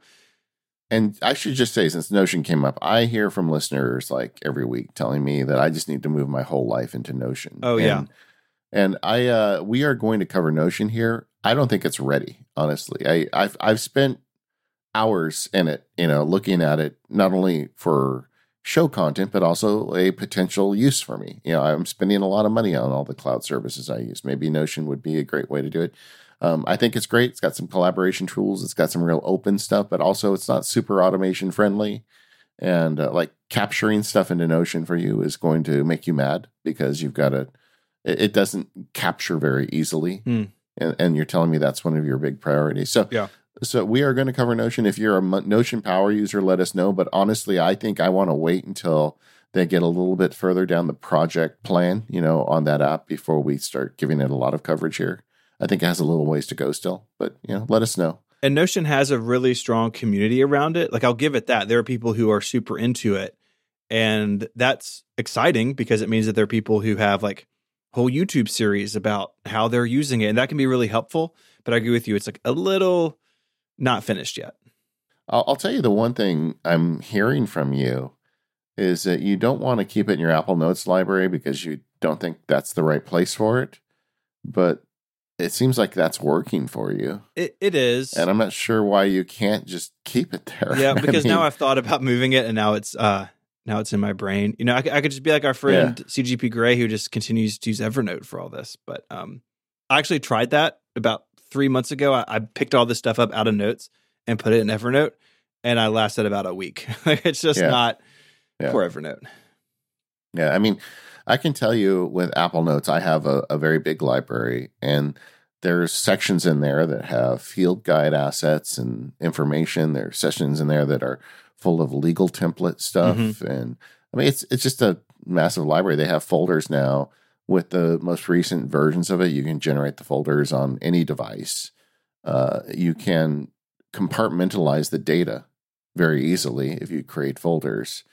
And I should just say, since Notion came up, I hear from listeners like every week telling me that I just need to move my whole life into Notion. Oh and, yeah, and I uh, we are going to cover Notion here. I don't think it's ready, honestly. I, I've I've spent hours in it, you know, looking at it not only for show content, but also a potential use for me. You know, I'm spending a lot of money on all the cloud services I use. Maybe Notion would be a great way to do it. Um, I think it's great. It's got some collaboration tools. It's got some real open stuff, but also it's not super automation friendly. And uh, like capturing stuff into Notion for you is going to make you mad because you've got to. It, it doesn't capture very easily. Mm and, and you're telling me that's one of your big priorities. So yeah. So we are going to cover Notion. If you're a Notion power user, let us know. But honestly, I think I want to wait until they get a little bit further down the project plan, you know, on that app before we start giving it a lot of coverage here. I think it has a little ways to go still, but you know, let us know. And Notion has a really strong community around it. Like I'll give it that. There are people who are super into it. And that's exciting because it means that there are people who have like whole YouTube series about how they're using it. And that can be really helpful. But I agree with you, it's like a little not finished yet. I'll, I'll tell you the one thing I'm hearing from you is that you don't want to keep it in your Apple Notes library because you don't think that's the right place for it. But it seems like that's working for you. It, it is. And I'm not sure why you can't just keep it there. Yeah, because I mean, now I've thought about moving it and now it's uh now it's in my brain. You know, I, I could just be like our friend yeah. CGP Grey who just continues to use Evernote for all this. But um, I actually tried that about three months ago. I, I, picked all this stuff up out of notes and put it in Evernote, and I lasted about a week. it's just yeah. not yeah. for Evernote. Yeah, I mean, I can tell you with Apple Notes, I have a, a very big library, and there's sections in there that have field guide assets and information. There's sections in there that are full of legal template stuff, mm-hmm. and I mean it's it's just a massive library. They have folders now with the most recent versions of it. You can generate the folders on any device. Uh, you can compartmentalize the data very easily if you create folders.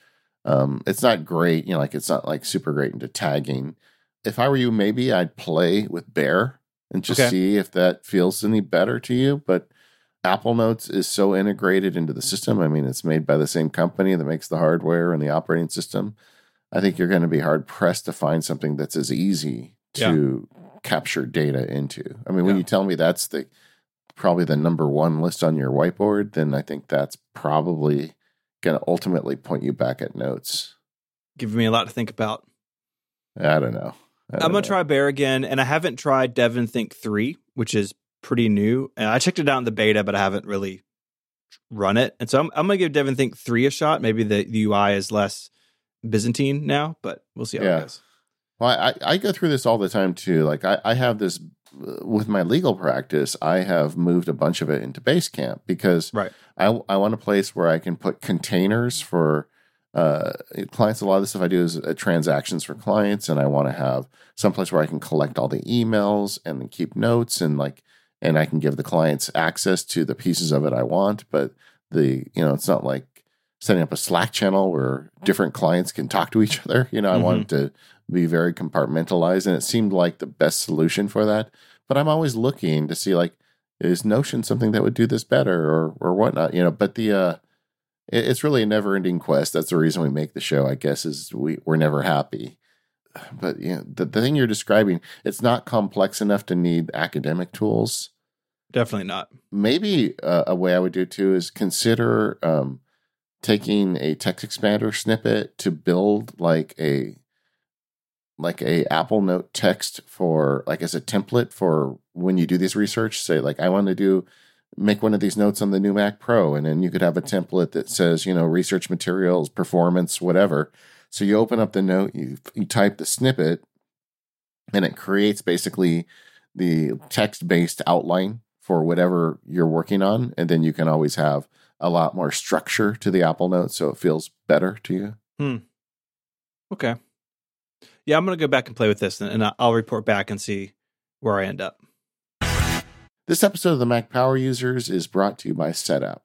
Um, it's not great, you know, like it's not like super great into tagging. If I were you, maybe I'd play with Bear and just okay. see if that feels any better to you. But Apple Notes is so integrated into the system. I mean, it's made by the same company that makes the hardware and the operating system. I think you're going to be hard pressed to find something that's as easy to yeah. capture data into. I mean, when yeah. you tell me that's the probably the number one list on your whiteboard, then I think that's probably going to ultimately point you back at notes. Giving me a lot to think about. I don't know. I am gonna try Bear again, and I haven't tried DEVONthink three, which is pretty new. And I checked it out in the beta, but I haven't really run it. And so I'm, I'm gonna give DEVONthink three a shot. Maybe the, the UI is less Byzantine now, but we'll see how yeah. it goes. Well, I, I go through this all the time too. Like I, I have this uh, with my legal practice. I have moved a bunch of it into Basecamp because right. I, I want a place where I can put containers for uh, clients. A lot of the stuff I do is uh, transactions for clients, and I want to have some place where I can collect all the emails and keep notes and like, and I can give the clients access to the pieces of it I want. But the you know, it's not like setting up a Slack channel where different clients can talk to each other. You know, mm-hmm. I want to be very compartmentalized, and it seemed like the best solution for that. But I'm always looking to see like is Notion something that would do this better or or whatnot. You know, but the uh, it, it's really a never ending quest. That's the reason we make the show. I guess is we we're never happy. But you know, the the thing you're describing, it's not complex enough to need academic tools. Definitely not. Maybe uh, a way I would do it too is consider um, taking a text expander snippet to build like a like a Apple Note text for like as a template for when you do this research. Say like I want to do make one of these notes on the new Mac Pro, and then you could have a template that says you know research materials, performance, whatever. So you open up the note, you you type the snippet, and it creates basically the text based outline for whatever you're working on, and then you can always have a lot more structure to the Apple Note, so it feels better to you. Hmm. Okay. Yeah, I'm going to go back and play with this, and I'll report back and see where I end up. This episode of the Mac Power Users is brought to you by Setapp.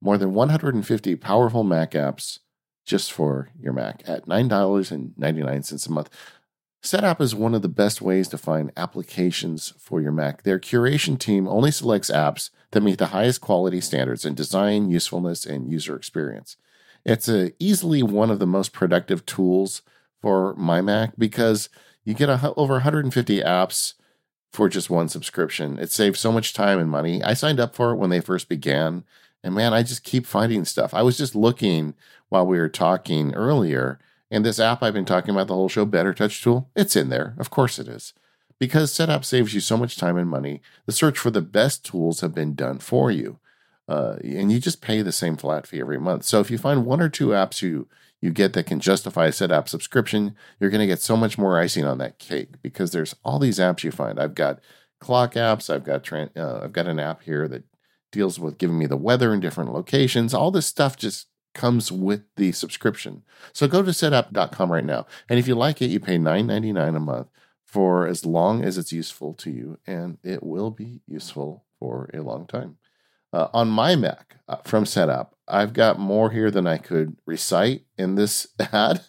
More than 150 powerful Mac apps just for your Mac at $9.99 a month. Setapp is one of the best ways to find applications for your Mac. Their curation team only selects apps that meet the highest quality standards in design, usefulness, and user experience. It's a, easily one of the most productive tools for my Mac because you get a, over 150 apps for just one subscription. It saves so much time and money. I signed up for it when they first began, and man, I just keep finding stuff. I was just looking while we were talking earlier, and this app I've been talking about the whole show, Better Touch Tool, it's in there. Of course it is. Because Setapp saves you so much time and money, the search for the best tools have been done for you. Uh, and you just pay the same flat fee every month. So if you find one or two apps you you get that can justify a Setapp subscription, you're going to get so much more icing on that cake because there's all these apps you find. I've got clock apps. I've got uh, I've got an app here that deals with giving me the weather in different locations. All this stuff just comes with the subscription. So go to setapp.com right now. And if you like it, you pay $9.99 a month for as long as it's useful to you, and it will be useful for a long time. Uh, on my Mac uh, from Setapp, I've got more here than I could recite in this ad.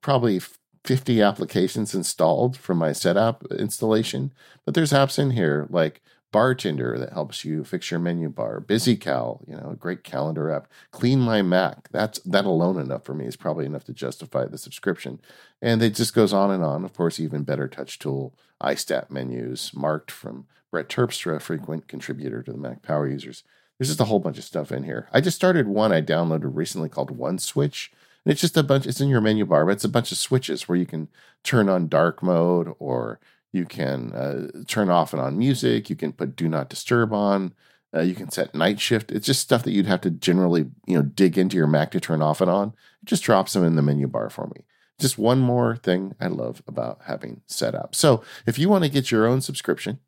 Probably 50 applications installed from my Setapp installation, but there's apps in here like Bartender that helps you fix your menu bar, Busy Cal, you know, great calendar app. Clean My Mac, that's that alone enough for me is probably enough to justify the subscription. And it just goes on and on. Of course, even better touch tool, iStat menus, marked from Brett Terpstra, frequent contributor to the Mac Power users. There's just a whole bunch of stuff in here. I just started one I downloaded recently called One Switch. And it's just a bunch, it's in your menu bar, but it's a bunch of switches where you can turn on dark mode or you can uh, turn off and on music. You can put do not disturb on. Uh, you can set night shift. It's just stuff that you'd have to generally, you know, dig into your Mac to turn off and on. It just drops them in the menu bar for me. Just one more thing I love about having Setapp. So if you want to get your own subscription,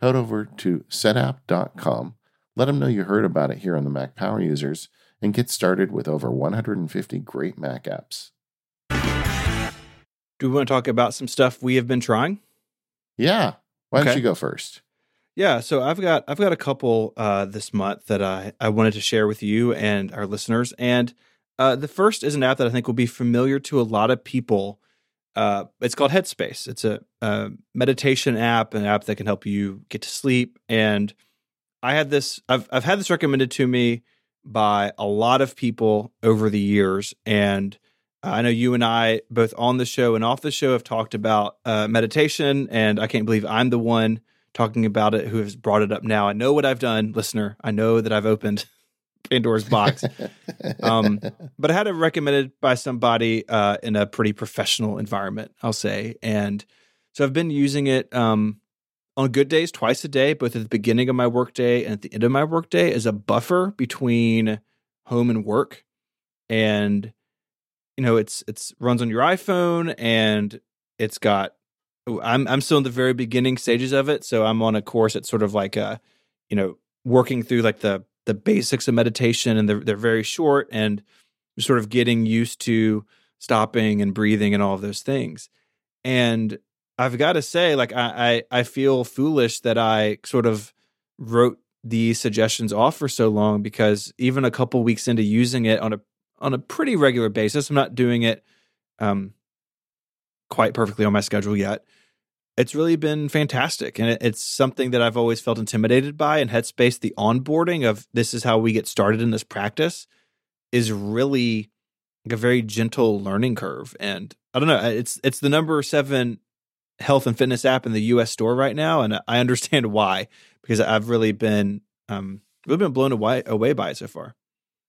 head over to setapp.com let them know you heard about it here on the Mac Power Users and get started with over 150 great Mac apps. Do we want to talk about some stuff we have been trying? Yeah. Why okay. don't you go first? Yeah, so I've got I've got a couple uh, this month that I, I wanted to share with you and our listeners. And uh, the first is an app that I think will be familiar to a lot of people. Uh, it's called Headspace. It's a, a meditation app, an app that can help you get to sleep. And I had this I've I've had this recommended to me by a lot of people over the years and I know you and I both on the show and off the show have talked about uh, meditation and I can't believe I'm the one talking about it who has brought it up now. I know what I've done, listener. I know that I've opened Pandora's box. um, but I had it recommended by somebody uh, in a pretty professional environment, I'll say. And so I've been using it um, on good days twice a day, both at the beginning of my workday and at the end of my workday as a buffer between home and work. And you know, it's it's runs on your iPhone and it's got I'm I'm still in the very beginning stages of it, so I'm on a course that's sort of like a, you know, working through like the the basics of meditation, and they're they're very short, and sort of getting used to stopping and breathing and all of those things. And I've got to say, like I, I I feel foolish that I sort of wrote these suggestions off for so long because even a couple weeks into using it on a on a pretty regular basis, I'm not doing it um quite perfectly on my schedule yet. It's really been fantastic. And it's something that I've always felt intimidated by. And Headspace, the onboarding of this is how we get started in this practice is really like a very gentle learning curve. And I don't know, it's it's the number seven health and fitness app in the US store right now. And I understand why, because I've really been um really been blown away away by it so far.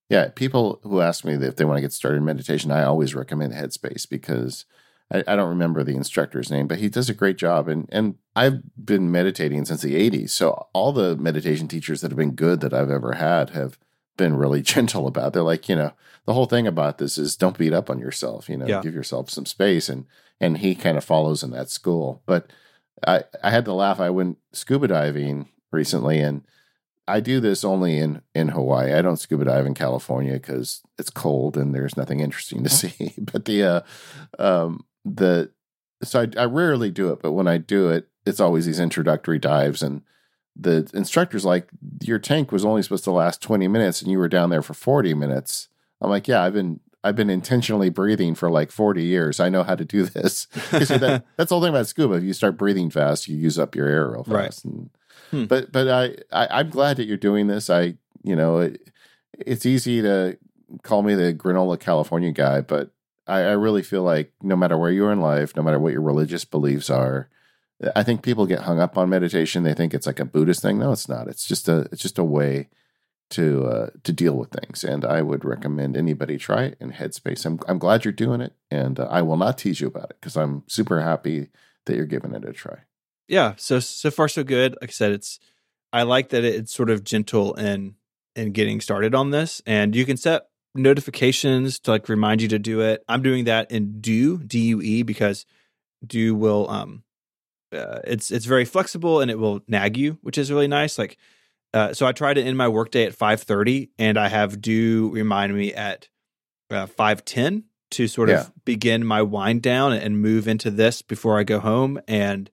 Yeah, people who ask me if they want to get started in meditation, I always recommend Headspace because I, I, don't remember the instructor's name, but he does a great job. And and I've been meditating since the '80s, so all the meditation teachers that have been good that I've ever had have been really gentle about. It. They're like, you know, the whole thing about this is don't beat up on yourself. You know, yeah. give yourself some space. And and he kind of follows in that school. But I I had to laugh. I went scuba diving recently and I do this only in in Hawaii. I don't scuba dive in California because it's cold and there's nothing interesting to see. but the uh, um, the so I, I rarely do it, but when I do it, it's always these introductory dives and the instructor's like your tank was only supposed to last 20 minutes and you were down there for 40 minutes i'm like yeah i've been i've been intentionally breathing for like 40 years i know how to do this that, that's the whole thing about scuba if you start breathing fast you use up your air real fast right. and, hmm. but but I, I i'm glad that you're doing this i you know it, it's easy to call me the granola california guy but I, I really feel like no matter where you are in life, no matter what your religious beliefs are, I think people get hung up on meditation. They think it's like a Buddhist thing. No, it's not. It's just a it's just a way to uh, to deal with things. And I would recommend anybody try it in Headspace. I'm I'm glad you're doing it, and uh, I will not tease you about it because I'm super happy that you're giving it a try. Yeah. So so far so good. Like I said, it's I like that it's sort of gentle in in getting started on this, and you can set notifications to like remind you to do it. I'm doing that in Due D U E because Due will um uh, it's it's very flexible and it will nag you, which is really nice. Like uh, so I try to end my workday at 5:30 and I have Due remind me at uh, 5:10 to sort yeah. of begin my wind down and move into this before I go home and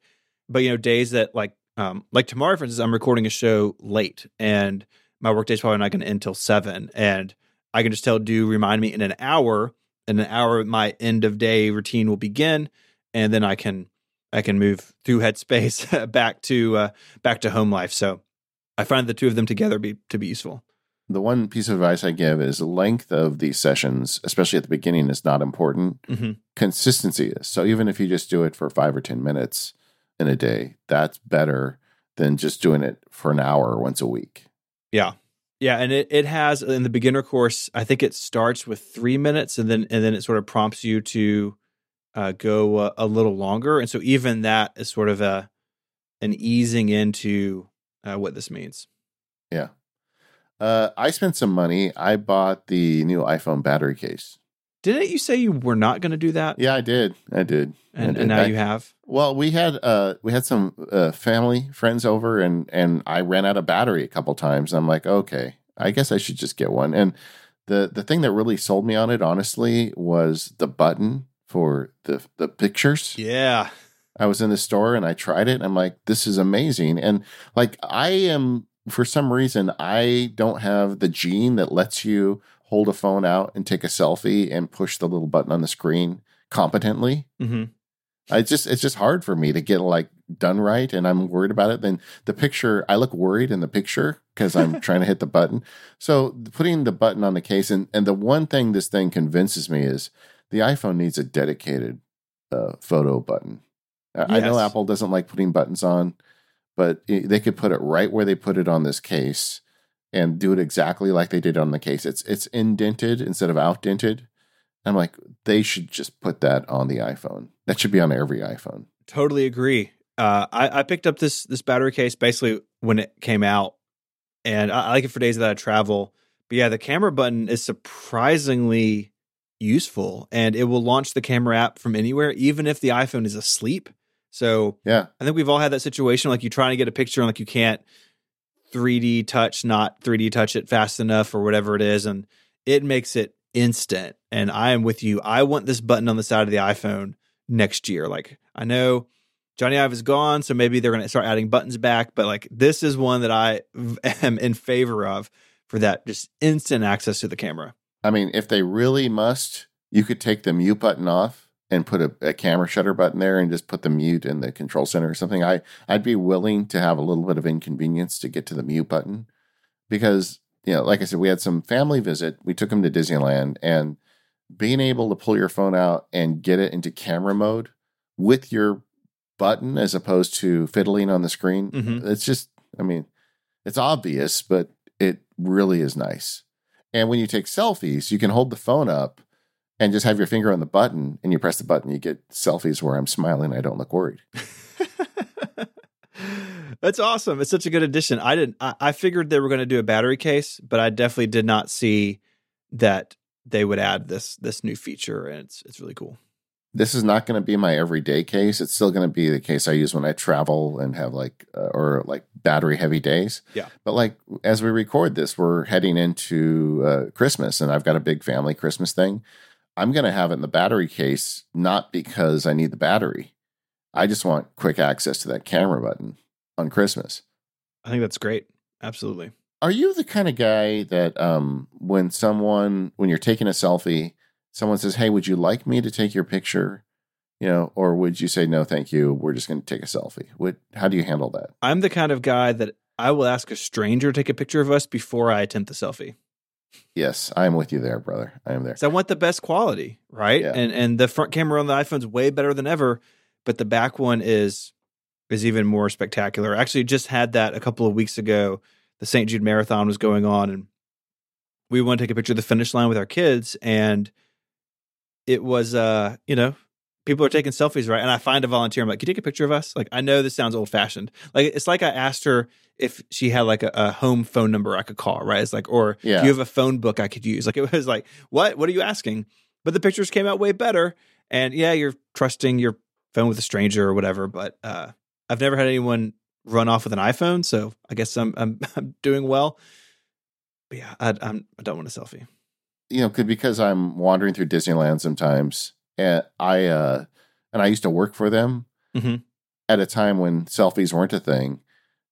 but you know days that like um like tomorrow for instance I'm recording a show late and my workday's probably not going to end till 7 and I can just tell Due remind me in an hour. In an hour, my end of day routine will begin, and then I can I can move through Headspace back to uh, back to home life. So I find the two of them together be to be useful. The one piece of advice I give is length of these sessions, especially at the beginning, is not important. Mm-hmm. Consistency is. So even if you just do it for five or ten minutes in a day, that's better than just doing it for an hour once a week. Yeah, yeah, and it, it has in the beginner course. I think it starts with three minutes, and then and then it sort of prompts you to uh, go a, a, little longer. And so even that is sort of a an easing into uh, what this means. Yeah, uh, I spent some money. I bought the new iPhone battery case. Didn't you say you were not going to do that? Yeah, I did. I did. And, I did. and now I, you have. Well, we had uh we had some uh, family friends over, and and I ran out of battery a couple times. I'm like, okay, I guess I should just get one. And the the thing that really sold me on it, honestly, was the button for the the pictures. Yeah. I was in the store and I tried it. And I'm like, this is amazing. And like, I am for some reason I don't have the gene that lets you hold a phone out and take a selfie and push the little button on the screen competently. Mm-hmm. I just it's just hard for me to get like done right, and I'm worried about it. Then the picture, I look worried in the picture because I'm trying to hit the button. So putting the button on the case, and and the one thing this thing convinces me is the iPhone needs a dedicated uh, photo button. Yes. I know Apple doesn't like putting buttons on, but it, they could put it right where they put it on this case and do it exactly like they did on the case. It's it's indented instead of outdented. I'm like, they should just put that on the iPhone. That should be on every iPhone. Totally agree. Uh, I, I picked up this this battery case basically when it came out, and I, I like it for days that I travel. But yeah, the camera button is surprisingly useful, and it will launch the camera app from anywhere, even if the iPhone is asleep. So Yeah. I think we've all had that situation, like you trying to get a picture and like you can't 3D touch, not 3D touch it fast enough or whatever it is, and it makes it instant. And I am with you. I want this button on the side of the iPhone next year. Like I know Jony Ive is gone, so maybe they're going to start adding buttons back. But like this is one that I am in favor of for that just instant access to the camera. I mean, if they really must, you could take the mute button off and put a, a camera shutter button there and just put the mute in the control center or something. I I'd be willing to have a little bit of inconvenience to get to the mute button because you know, like I said, we had some family visit. We took them to Disneyland and being able to pull your phone out and get it into camera mode with your button as opposed to fiddling on the screen. Mhm. It's just, I mean, it's obvious, but it really is nice. And when you take selfies, you can hold the phone up and just have your finger on the button and you press the button. You get selfies where I'm smiling. I don't look worried. That's awesome. It's such a good addition. I didn't. I, I figured they were going to do a battery case, but I definitely did not see that they would add this this new feature, and it's it's really cool. This is not going to be my everyday case. It's still going to be the case I use when I travel and have like, uh, or like battery heavy days. Yeah. But like, as we record this, we're heading into uh, Christmas and I've got a big family Christmas thing. I'm going to have it in the battery case, not because I need the battery. I just want quick access to that camera button on Christmas. I think that's great. Absolutely. Are you the kind of guy that um, when someone, when you're taking a selfie, someone says, Hey, would you like me to take your picture? You know, or would you say, No, thank you. We're just going to take a selfie? What, how do you handle that? I'm the kind of guy that I will ask a stranger to take a picture of us before I attempt the selfie. Yes, I am with you there, brother. I am there. So I want the best quality, right? Yeah. And and the front camera on the iPhone's way better than ever, but the back one is is even more spectacular. I actually, just had that a couple of weeks ago. The St. Jude Marathon was going on, and we wanted to take a picture of the finish line with our kids, and it was uh, you know, people are taking selfies, right? And I find a volunteer. I'm like, "Can you take a picture of us?" Like, I know this sounds old fashioned. Like, it's like I asked her if she had like a, a home phone number I could call, right? It's like, or Yeah. do you have a phone book I could use? Like, it was like, what? What are you asking? But the pictures came out way better. And yeah, you're trusting your phone with a stranger or whatever. But uh, I've never had anyone run off with an iPhone, so I guess I'm I'm, I'm doing well. But yeah, I, I'm I don't want a selfie. you know, because I'm wandering through Disneyland sometimes, and I uh, and I used to work for them Mhm. at a time when selfies weren't a thing.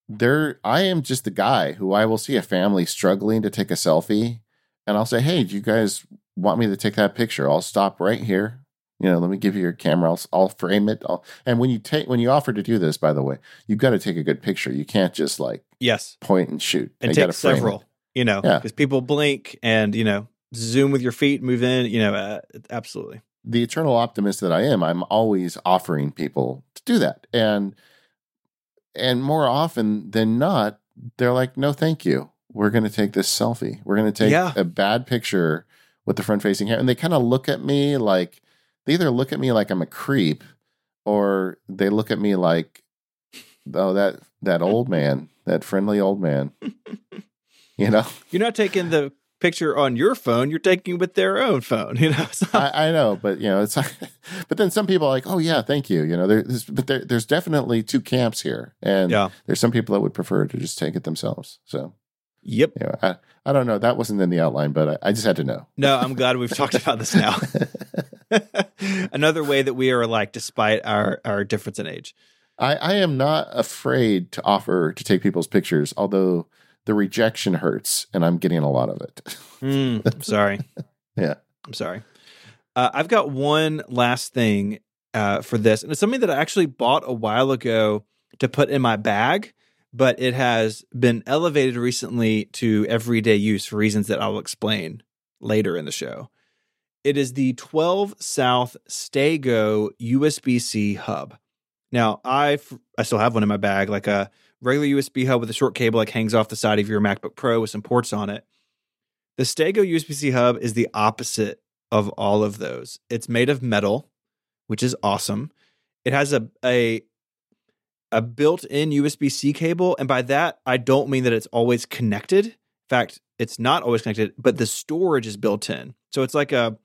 There, I am just the guy who I will see a family struggling to take a selfie, and I'll say, "Hey, do you guys want me to take that picture? I'll stop right here. You know, let me give you your camera. I'll, I'll frame it. I'll, and when you take when you offer to do this, by the way, you've got to take a good picture. You can't just like Yes, point and shoot. and You take gotta it. several. You know, Yeah. because people blink and you know zoom with your feet, move in. You know, uh, absolutely. The eternal optimist that I am, I'm always offering people to do that. And and more often than not, they're like, no, thank you. We're gonna take this selfie. We're gonna take Yeah. a bad picture with the front facing camera. And they kind of look at me like they either look at me like I'm a creep or they look at me like, oh, that that old man, that friendly old man. you know? You're not taking the picture on your phone; you're taking it with their own phone. You know, So- I, I know, but you know, it's but then some people are like, oh yeah, thank you. You know, there's but there, there's definitely two camps here, and yeah. there's some people that would prefer to just take it themselves. So, Yep. you know, I I don't know. That wasn't in the outline, but I, I just had to know. No, I'm glad we've talked about this now. Another way that we are alike, despite our our difference in age. I, I am not afraid to offer to take people's pictures, although the rejection hurts, and I'm getting a lot of it. Mm, I'm sorry. Yeah. I'm sorry. Uh, I've got one last thing uh, for this, and it's something that I actually bought a while ago to put in my bag, but it has been elevated recently to everyday use for reasons that I'll explain later in the show. It is the 12 South Staygo USB C hub. Now, I I still have one in my bag, like a regular USB hub with a short cable like hangs off the side of your MacBook Pro with some ports on it. The StayGo USB C hub is the opposite of all of those. It's made of metal, which is awesome. It has a a a built-in USB C cable, and by that I don't mean that it's always connected. In fact, it's not always connected, but the storage is built in. So it's like a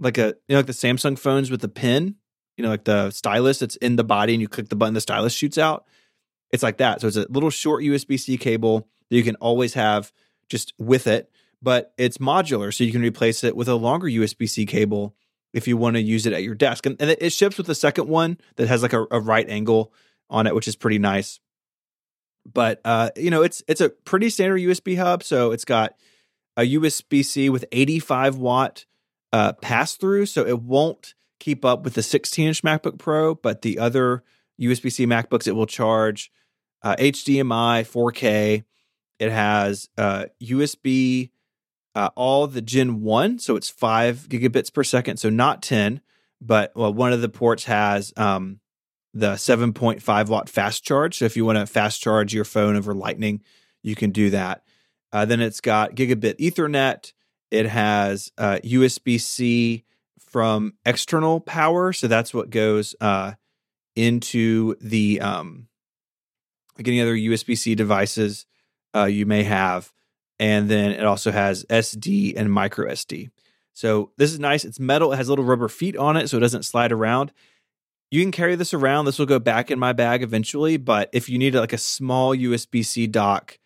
like a you know like the Samsung phones with the pin, you know, like the stylus that's in the body, and you click the button, the stylus shoots out. It's like that. So it's a little short USB C cable that you can always have just with it, but it's modular, so you can replace it with a longer USB C cable if you want to use it at your desk. And, and it ships with the second one that has like a, a right angle on it, which is pretty nice. But uh, you know, it's it's a pretty standard USB hub. So it's got a USB C with 85 watt uh, pass through, so it won't keep up with the 16 inch MacBook Pro, but the other USB C MacBooks it will charge uh, HDMI 4K. It has uh, USB uh, all the Gen 1, so it's 5 gigabits per second, so not 10, but well, one of the ports has um, the 7.5 watt fast charge. So if you want to fast charge your phone over Lightning, you can do that. Uh, then it's got gigabit Ethernet. It has uh, USB C from external power. So that's what goes uh, into the um, like any other USB C devices uh, you may have. And then it also has SD and micro SD. So this is nice. It's metal. It has little rubber feet on it, so it doesn't slide around. You can carry this around. This will go back in my bag eventually. But if you need like a small USB C dock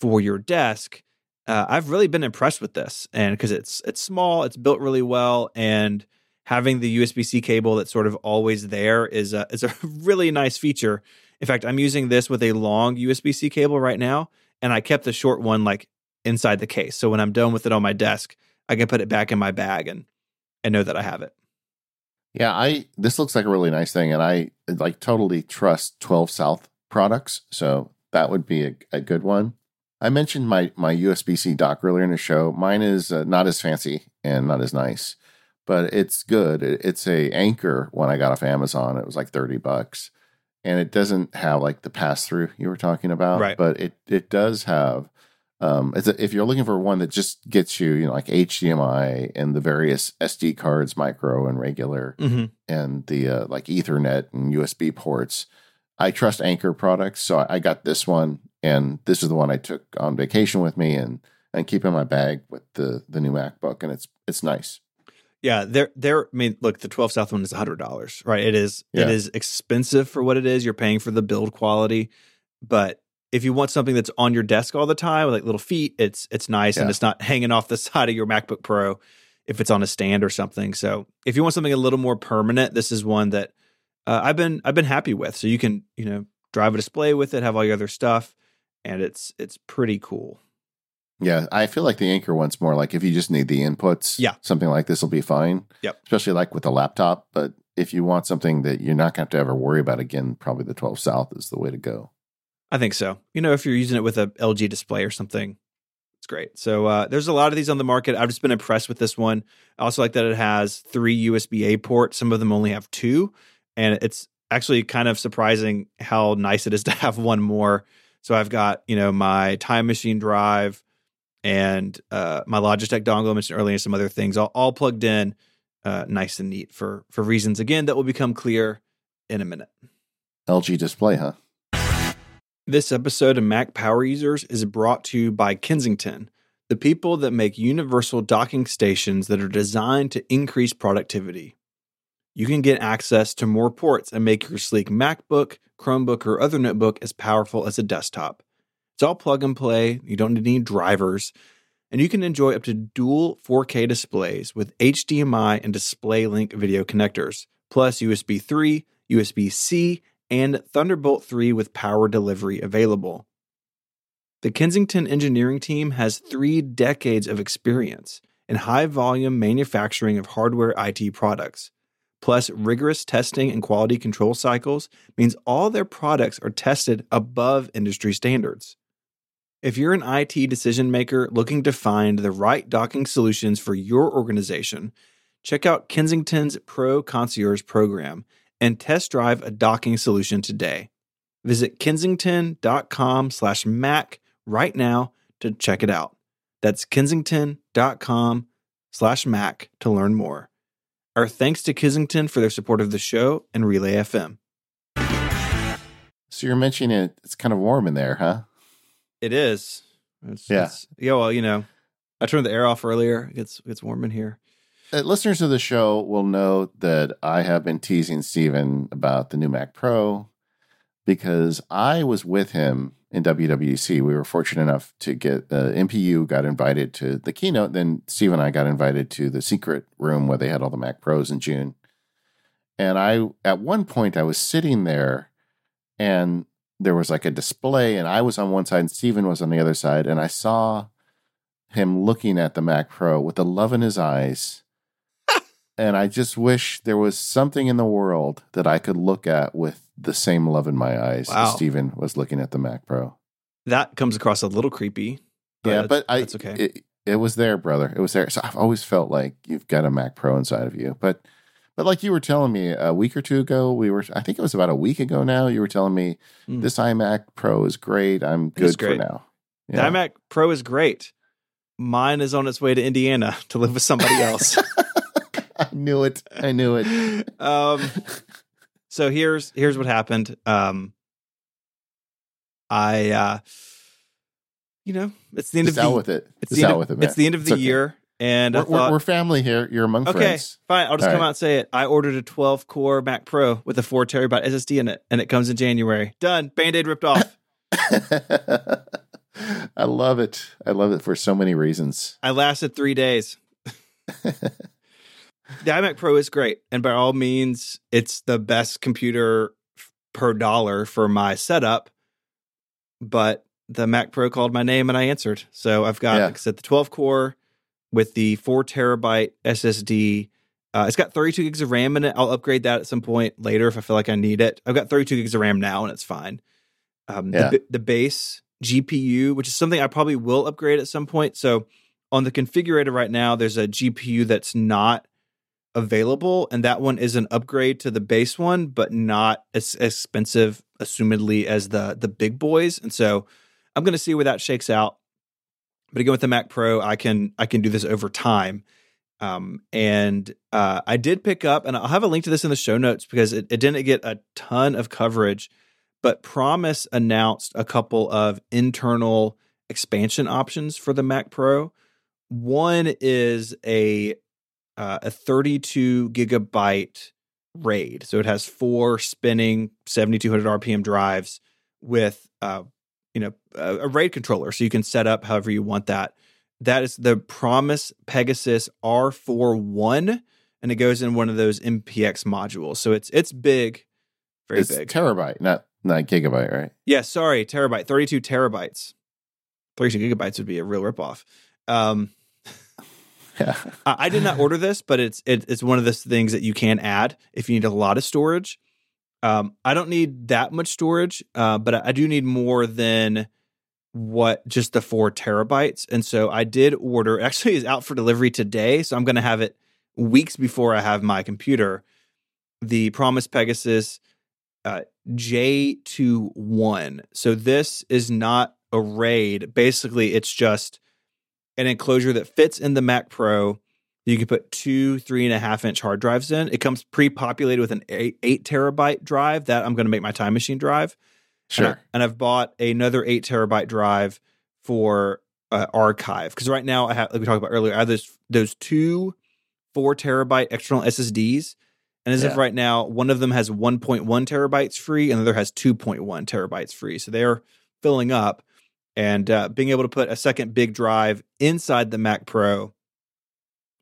for your desk, uh, I've really been impressed with this, and because it's it's small, it's built really well, and having the USB C cable that's sort of always there is a is a really nice feature. In fact, I'm using this with a long USB C cable right now, and I kept the short one like inside the case. So when I'm done with it on my desk, I can put it back in my bag and and know that I have it. Yeah, I this looks like a really nice thing, and I like totally trust 12 South products, so that would be a, a good one. I mentioned my my USB C dock earlier in the show. Mine is uh, not as fancy and not as nice, but it's good. It, it's a Anker one I got off Amazon. It was like thirty bucks, and it doesn't have like the pass through you were talking about, right? But it it does have. Um, it's a, if you're looking for one that just gets you, you know, like HDMI and the various SD cards, micro and regular, mm-hmm. and the uh, like Ethernet and USB ports. I trust Anker products, so I got this one and this is the one I took on vacation with me and and keep in my bag with the the new MacBook, and it's it's nice. Yeah, they're they're. I mean, look, the twelve South one is hundred dollars, right? It is yeah. it is expensive for what it is. You're paying for the build quality, but if you want something that's on your desk all the time with like little feet, it's it's nice yeah. and it's not hanging off the side of your MacBook Pro if it's on a stand or something. So if you want something a little more permanent, this is one that uh, I've been I've been happy with. So you can you know drive a display with it, have all your other stuff and it's it's pretty cool. Yeah, I feel like the Anker one's more like if you just need the inputs, yeah, something like this will be fine. Yep. Especially like with the laptop. But if you want something that you're not going to have to ever worry about again, probably the 12 South is the way to go. I think so. You know, if you're using it with a LG display or something, it's great. So uh, there's a lot of these on the market. I've just been impressed with this one. I also like that it has three USB A ports. Some of them only have two, and it's actually kind of surprising how nice it is to have one more so I've got, you know, my time machine drive and uh, my Logitech dongle I mentioned earlier, and some other things all, all plugged in, uh, nice and neat for for reasons again that will become clear in a minute. LG display, huh? This episode of Mac Power Users is brought to you by Kensington, the people that make universal docking stations that are designed to increase productivity you can get access to more ports and make your sleek MacBook, Chromebook, or other notebook as powerful as a desktop. It's all plug and play, you don't need any drivers, and you can enjoy up to dual 4K displays with HDMI and DisplayLink video connectors, plus USB 3, USB C, and Thunderbolt 3 with power delivery available. The Kensington engineering team has three decades of experience in high volume manufacturing of hardware IT products plus rigorous testing and quality control cycles means all their products are tested above industry standards. If you're an IT decision maker looking to find the right docking solutions for your organization, check out Kensington's Pro Concierge program and test drive a docking solution today. Visit kensington.com slash Mac right now to check it out. That's kensington.com slash Mac to learn more. Our thanks to Kensington for their support of the show and Relay FM. So you're mentioning it, it's kind of warm in there, huh? It is. It's, Yeah. it's- yeah. Well, you know, I turned the air off earlier. It gets, it gets warm in here. Uh, listeners of the show will know that I have been teasing Stephen about the new Mac Pro because I was with him in WWDC. We were fortunate enough to get uh, MPU got invited to the keynote. Then Steve and I got invited to the secret room where they had all the Mac Pros in June. And I, at one point, I was sitting there and there was like a display, and I was on one side and Stephen was on the other side. And I saw him looking at the Mac Pro with the love in his eyes. and I just wish there was something in the world that I could look at with the same love in my eyes Wow. as Stephen was looking at the Mac Pro. That comes across a little creepy. yeah, that's- but I, that's okay. It, it was there, brother. It was there. So I've always felt like you've got a Mac Pro inside of you. But but like you were telling me a week or two ago, we were I think it was about a week ago now, you were telling me Mm. this iMac Pro is great. I'm good for great. now. The iMac Pro is great. Mine is on its way to Indiana to live with somebody else. I knew it. I knew it. um, so here's here's what happened. Um, I, uh, you know, it's the end of out the with it. it's Just the end out of, with it, man. it's the end of It's the okay. year, and We're, thought, we're family here. You're among okay, friends. fine, I'll just All come right. out and say it. I ordered a 12 core Mac Pro with a four terabyte SSD in it, and it comes in January. Done. Band aid ripped off. I love it. I love it for so many reasons. I lasted three days. the iMac Pro is great, and by all means, it's the best computer f- per dollar for my setup. But the Mac Pro called my name, and I answered. So I've got, Yeah. like I said, the 12 core with the four terabyte SSD. Uh, it's got 32 gigs of RAM in it. I'll upgrade that at some point later if I feel like I need it. I've got 32 gigs of RAM now, and it's fine. Um, Yeah. the, the base GPU, which is something I probably will upgrade at some point. So on the configurator right now, there's a GPU that's not available, and that one is an upgrade to the base one, but not as expensive, assumedly, as the the big boys. And so I'm going to see where that shakes out. But again, with the Mac Pro, I can I can do this over time. Um, and uh, I did pick up, and I'll have a link to this in the show notes because it, it didn't get a ton of coverage. But Promise announced a couple of internal expansion options for the Mac Pro. One is a uh, a 32 gigabyte RAID, so it has four spinning 7200 RPM drives with uh, you know a, a RAID controller, so you can set up however you want that. That is the Promise Pegasus R4i, and it goes in one of those MPX modules. So it's it's big, very it's big. terabyte, not not gigabyte, right? Yeah, sorry, terabyte, 32 terabytes. 32 gigabytes would be a real ripoff. Um, Yeah. I, I did not order this, but it's it, it's one of those things that you can add if you need a lot of storage. Um, I don't need that much storage, uh, but I, do need more than what just the four terabytes. And so I did order. Actually, is out for delivery today, so I'm going to have it weeks before I have my computer. The Promise Pegasus uh, J2i. So this is not a RAID. Basically, it's just an enclosure that fits in the Mac Pro. You can put two three and a half inch hard drives in. It comes pre-populated with an eight, eight terabyte drive that I'm going to make my time machine drive. And, I, Sure. and I've bought another eight terabyte drive for uh, archive because right now I have, like we talked about earlier, I have those those two four terabyte external SSDs, and as of right now, one of them has 1.1 terabytes free, and the other has 2.1 terabytes free. So they're filling up, and uh, being able to put a second big drive inside the Mac Pro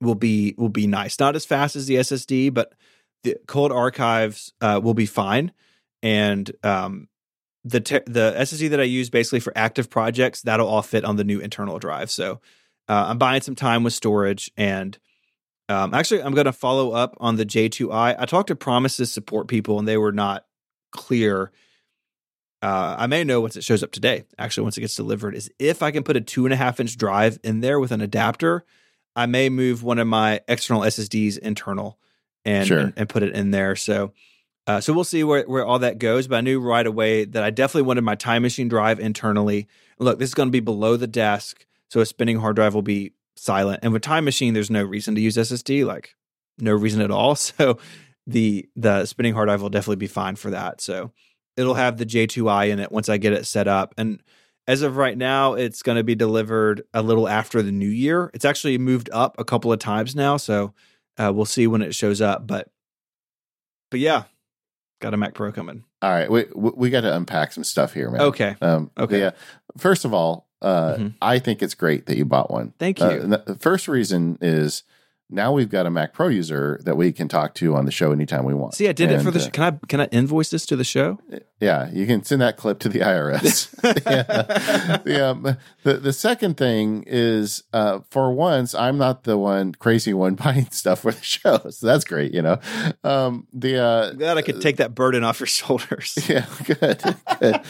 will be will be nice. Not as fast as the SSD, but the cold archives uh, will be fine, and um, the te- the SSD that I use basically for active projects that'll all fit on the new internal drive. So uh, I'm buying some time with storage, and um, actually I'm going to follow up on the J2i. I talked to Promises support people, and they were not clear. Uh, I may know once it shows up today. Actually, once it gets delivered, is if I can put a two and a half inch drive in there with an adapter. I may move one of my external SSDs internal and Sure. and, and put it in there. So Uh, so we'll see where, where all that goes. But I knew right away that I definitely wanted my time machine drive internally. Look, this is going to be below the desk, so a spinning hard drive will be silent. And with time machine, there's no reason to use SSD, like no reason at all. So the the spinning hard drive will definitely be fine for that. So it'll have the J2i in it once I get it set up. And as of right now, it's going to be delivered a little after the new year. It's actually moved up a couple of times now, so uh, we'll see when it shows up. But but yeah, got a Mac Pro coming. All right, we we got to unpack some stuff here, man. Okay. Um, Okay. Yeah. First of all, uh, Mhm. I think it's great that you bought one. Thank Uh, you. and the first reason is now we've got a Mac Pro user that we can talk to on the show anytime we want. See, I did it for the. uh, Sh- can I can I invoice this to the show? Yeah, you can send that clip to the IRS. yeah. The, um, the the second thing is, uh, for once, I'm not the one crazy one buying stuff for the show, so that's great. You know, um, the uh, Glad I could take that burden off your shoulders. yeah, good, good.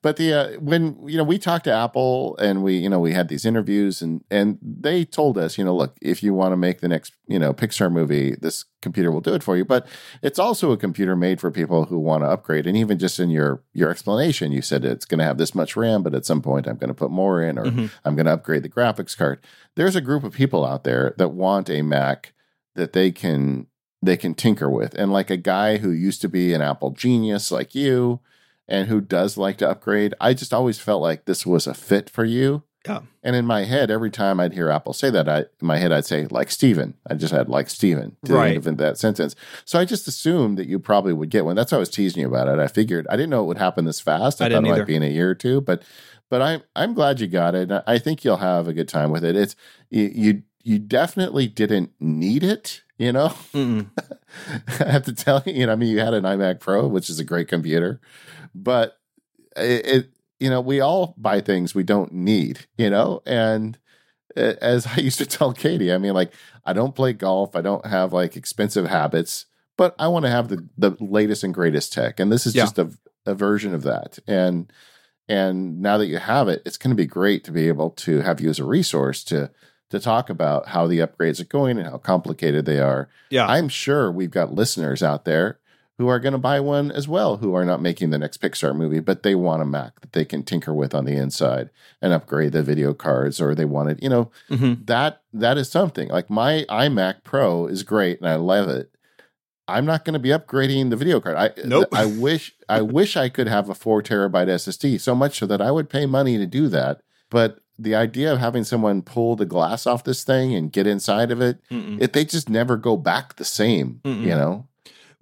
But the uh, when you know we talked to Apple and we you know we had these interviews and and they told us you know look if you want to make the next you know Pixar movie this computer will do it for you but it's also a computer made for people who want to upgrade and even just in your your explanation you said it's going to have this much RAM but at some point I'm going to put more in or Mhm. I'm going to upgrade the graphics card there's a group of people out there that want a Mac that they can they can tinker with and like a guy who used to be an Apple genius like you and who does like to upgrade, I just always felt like this was a fit for you. Yeah. And in my head, every time I'd hear Apple say that, I in my head I'd say like Stephen. I just had like Stephen to Right. the end of that sentence. So I just assumed that you probably would get one. That's why I was teasing you about it. I figured I didn't know it would happen this fast. I, I thought didn't it either. might be in a year or two, but but I'm I'm glad you got it. I think you'll have a good time with it. It's you you, you definitely didn't need it, you know. I have to tell you, you know, I mean, you had an iMac Pro, which is a great computer, but it, it you know, we all buy things we don't need, you know, and as I used to tell Katie, I mean, like, I don't play golf, I don't have like expensive habits, but I want to have the the latest and greatest tech, and this is Yeah. just a a version of that, and and now that you have it, it's going to be great to be able to have you as a resource to to talk about how the upgrades are going and how complicated they are. Yeah. I'm sure we've got listeners out there who are going to buy one as well, who are not making the next Pixar movie, but they want a Mac that they can tinker with on the inside and upgrade the video cards, or they want it. You know, Mhm. that that is something. Like my iMac Pro is great and I love it. I'm not going to be upgrading the video card. I Nope. I wish I wish I could have a four terabyte SSD so much so that I would pay money to do that. But the idea of having someone pull the glass off this thing and get inside of it, Mm-mm. it they just never go back the same. Mm-mm. You know,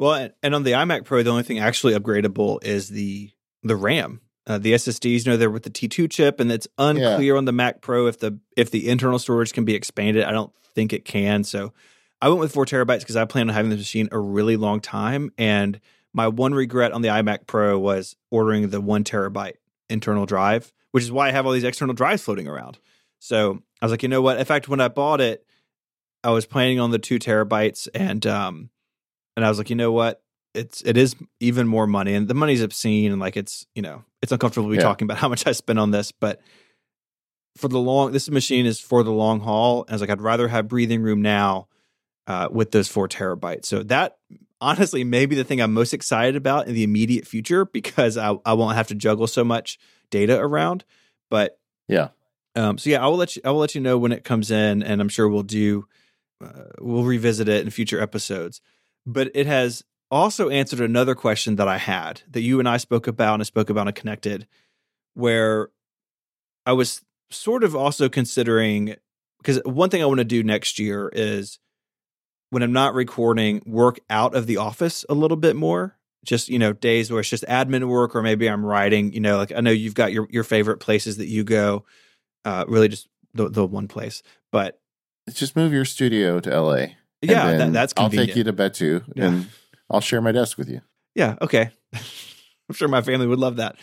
Well, and- on the iMac Pro, the only thing actually upgradable is the the RAM. Uh, the SSDs, you know, they're with the T2 chip, and it's unclear on the Mac Pro if the if the internal storage can be expanded. I don't think it can. So I went with four terabytes because I plan on having this machine a really long time. And my one regret on the iMac Pro was ordering the one terabyte internal drive, which is why I have all these external drives floating around. So I was like, you know what? In fact, when I bought it, I was planning on the two terabytes, and um, and I was like, you know what? It's it is even more money, and the money's obscene, and like it's you know it's uncomfortable to be Yeah. talking about how much I spent on this, but for the long, this machine is for the long haul. And I was like, I'd rather have breathing room now uh, with those four terabytes. So that honestly may be the thing I'm most excited about in the immediate future because I I won't have to juggle so much data around. But Yeah. um, so yeah, I will let you I will let you know when it comes in, and I'm sure we'll do uh, we'll revisit it in future episodes. But it has also answered another question that I had that you and I spoke about and I spoke about and Connected, where I was sort of also considering because one thing I want to do next year is when I'm not recording, work out of the office a little bit more. Just you know, days where it's just admin work, or maybe I'm writing. You know, like I know you've got your your favorite places that you go. Uh, really, just the the one place, but just move your studio to LA. Yeah, that, that's I'll take you to Betu Yeah. and I'll share my desk with you. yeah, okay. I'm sure my family would love that,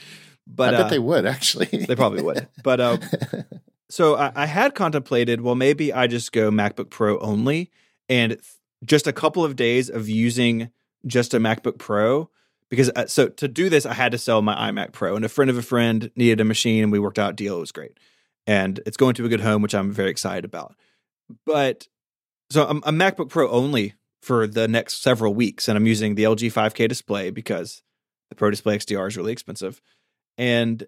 but I bet uh, they would actually. they probably would. But uh, so I, I had contemplated, well, maybe I just go MacBook Pro only, and th- just a couple of days of using just a MacBook Pro. Because uh, so to do this, I had to sell my iMac Pro, and a friend of a friend needed a machine, and we worked out a deal. It was great, and it's going to a good home, which I'm very excited about. But so a, a MacBook Pro only for the next several weeks, and I'm using the LG 5K display because the Pro Display XDR is really expensive, and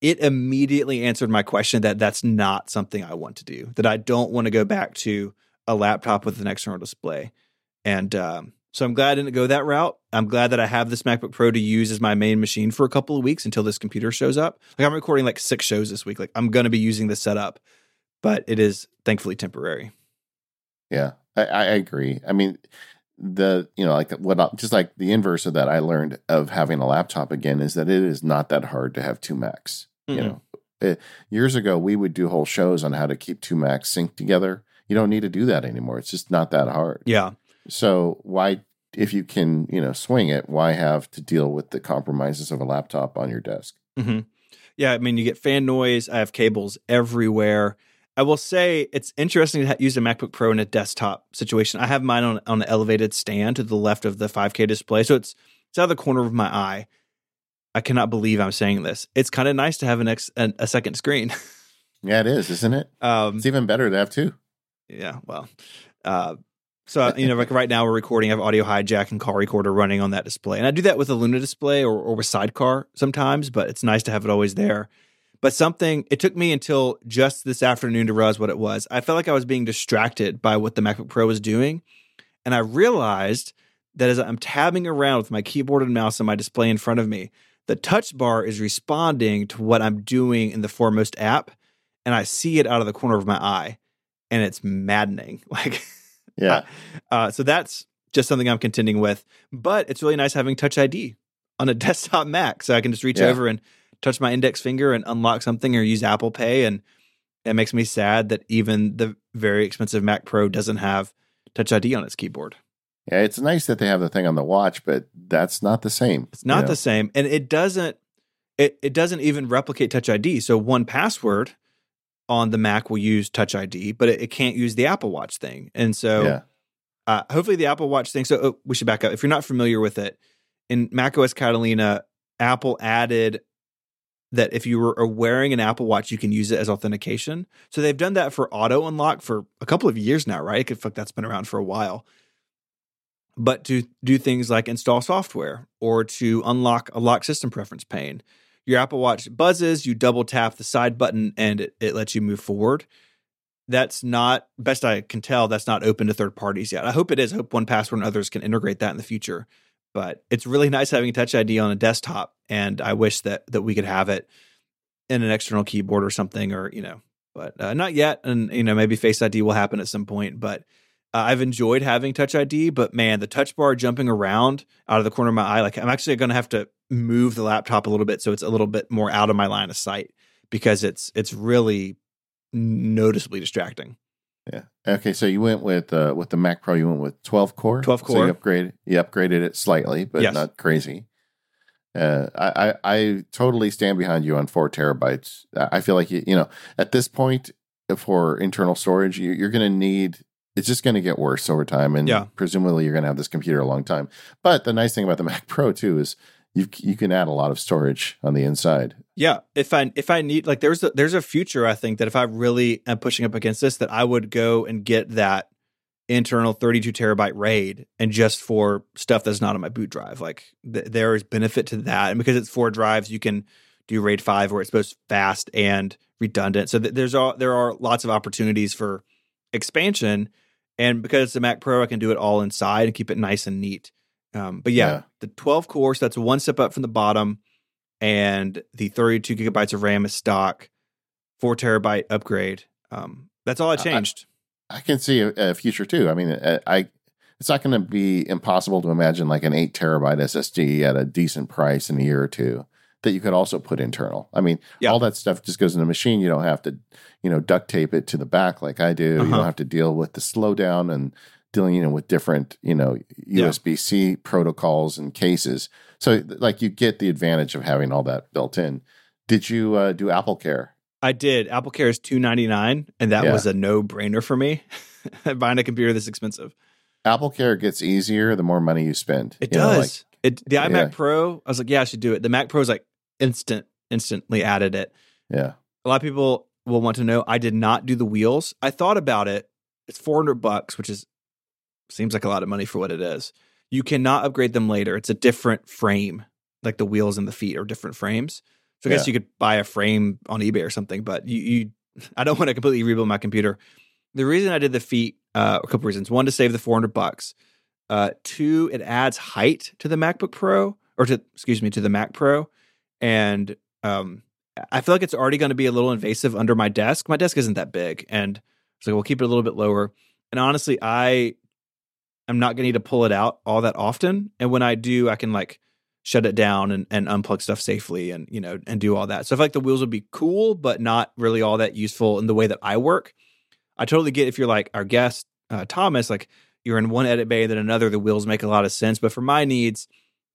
it immediately answered my question that that's not something I want to do. That I don't want to go back to a laptop with an external display, and um, so I'm glad I didn't go that route. I'm glad that I have this MacBook Pro to use as my main machine for a couple of weeks until this computer shows up. Like I'm recording like six shows this week. Like I'm going to be using this setup, but it is thankfully temporary. Yeah, I, I agree. I mean, the you know like what just like the inverse of that I learned of having a laptop again is that it is not that hard to have two Macs. Mm-hmm. You know, it, years ago we would do whole shows on how to keep two Macs synced together. You don't need to do that anymore. It's just not that hard. Yeah. So why, if you can, you know, swing it, why have to deal with the compromises of a laptop on your desk? Mm-hmm. Yeah, I mean, you get fan noise. I have cables everywhere. I will say it's interesting to use a MacBook Pro in a desktop situation. I have mine on on an elevated stand to the left of the 5K display, so it's it's out of the corner of my eye. I cannot believe I'm saying this. It's kind of nice to have an ex, a, a second screen. yeah, it is, isn't it? Um, it's even better to have two. Yeah, well, uh, so you know, like right now we're recording. I have audio hijack and call recorder running on that display, and I do that with a Luna display or, or with Sidecar sometimes. But it's nice to have it always there. But something it took me until just this afternoon to realize what it was. I felt like I was being distracted by what the MacBook Pro was doing, and I realized that as I'm tabbing around with my keyboard and mouse and my display in front of me, the touch bar is responding to what I'm doing in the foremost app, and I see it out of the corner of my eye, and it's maddening. Like. Yeah. Uh, so that's just something I'm contending with. But it's really nice having Touch ID on a desktop Mac, so I can just reach yeah. over and touch my index finger and unlock something or use Apple Pay. And it makes me sad that even the very expensive Mac Pro doesn't have Touch ID on its keyboard. Yeah, it's nice that they have the thing on the watch, but that's not the same. It's not you know? the same, and it doesn't. It it doesn't even replicate Touch ID. So 1Password on the Mac will use Touch ID, but it, it can't use the Apple Watch thing. And so, yeah. uh, hopefully, the Apple Watch thing. So, oh, we should back up. If you're not familiar with it, in macOS Catalina, Apple added that if you were uh, wearing an Apple Watch, you can use it as authentication. So they've done that for auto unlock for a couple of years now, right? It like that's been around for a while. But to do things like install software or to unlock a lock system preference pane, your Apple Watch buzzes, you double tap the side button and it, it lets you move forward. That's not, best I can tell, that's not open to third parties yet. I hope it is. I hope 1Password and others can integrate that in the future. But it's really nice having Touch ID on a desktop, and I wish that that we could have it in an external keyboard or something, or you know, but uh, not yet. And you know, maybe Face ID will happen at some point. But uh, I've enjoyed having Touch ID, but man, the touch bar jumping around out of the corner of my eye, like I'm actually going to have to move the laptop a little bit so it's a little bit more out of my line of sight because it's it's really noticeably distracting. Yeah. Okay. So you went with uh, with the Mac Pro. You went with twelve core. Twelve core. So you upgraded. You upgraded it slightly, but yes. not crazy. Uh, I, I, I totally stand behind you on four terabytes. I feel like you you know at this point for internal storage, you, you're going to need. It's just going to get worse over time, and yeah. presumably you're going to have this computer a long time. But the nice thing about the Mac Pro too is you you can add a lot of storage on the inside. Yeah, if I if I need like there's a, there's a future I think that if I really am pushing up against this that I would go and get that internal 32 terabyte RAID and just for stuff that's not on my boot drive. Like th- there is benefit to that, and because it's four drives, you can do RAID five where it's both fast and redundant. So th- there's all there are lots of opportunities for expansion, and because it's a Mac Pro, I can do it all inside and keep it nice and neat. Um, but yeah, yeah, the 12 core, so that's one step up from the bottom, and the 32 gigabytes of RAM is stock, four terabyte upgrade. Um, that's all I changed. I, I can see a, a, future too. I mean, uh, I it's not going to be impossible to imagine like an eight terabyte SSD at a decent price in a year or two that you could also put internal. I mean, yeah. all that stuff just goes in the machine. You don't have to, you know, duct tape it to the back like I do. Uh-huh. You don't have to deal with the slowdown and dealing you know with different you know USB C protocols and cases. So like you get the advantage of having all that built in. Did you uh, do Apple Care? I did. Apple Care is two ninety nine, and that yeah. was a no brainer for me. Buying a computer this expensive. Apple Care gets easier the more money you spend. It you does. Know, like, it, the iMac yeah. Pro, I was like, yeah, I should do it. The Mac Pro is like instant, instantly added it. Yeah. A lot of people will want to know. I did not do the wheels. I thought about it. It's four hundred bucks, which is seems like a lot of money for what it is. You cannot upgrade them later. It's a different frame, like the wheels and the feet are different frames. So I guess Yeah. you could buy a frame on eBay or something, but you, you I don't want to completely rebuild my computer. The reason I did the feet, uh, a couple reasons. One, to save the 400 bucks. Uh, two, it adds height to the MacBook Pro or to, excuse me, to the Mac Pro. And um, I feel like it's already going to be a little invasive under my desk. My desk isn't that big. And so we'll keep it a little bit lower. And honestly, I am not going to need to pull it out all that often. And when I do, I can like shut it down and, and unplug stuff safely and, you know, and do all that. So I feel like the wheels would be cool, but not really all that useful in the way that I work. I totally get if you're like our guest, uh, Thomas, like you're in one edit bay, then another, the wheels make a lot of sense. But for my needs,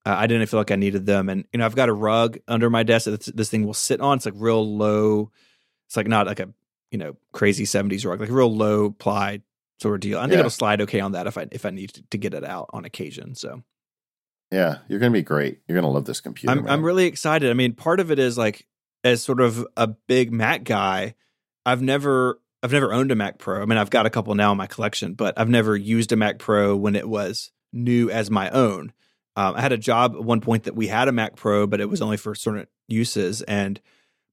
uh, I didn't feel like I needed them. And, you know, I've got a rug under my desk that this, this thing will sit on. It's like real low. It's like not like a, you know, crazy 70s rug, like real low ply sort of deal. I think Yeah. it'll slide okay on that if I if I need to, get it out on occasion. So Yeah, you're going to be great. You're going to love this computer. I'm. I'm really excited. I mean, part of it is like as sort of a big Mac guy, I've never I've never owned a Mac Pro. I mean, I've got a couple now in my collection, but I've never used a Mac Pro when it was new as my own. Um, I had a job at one point that we had a Mac Pro, but it was only for certain uses. And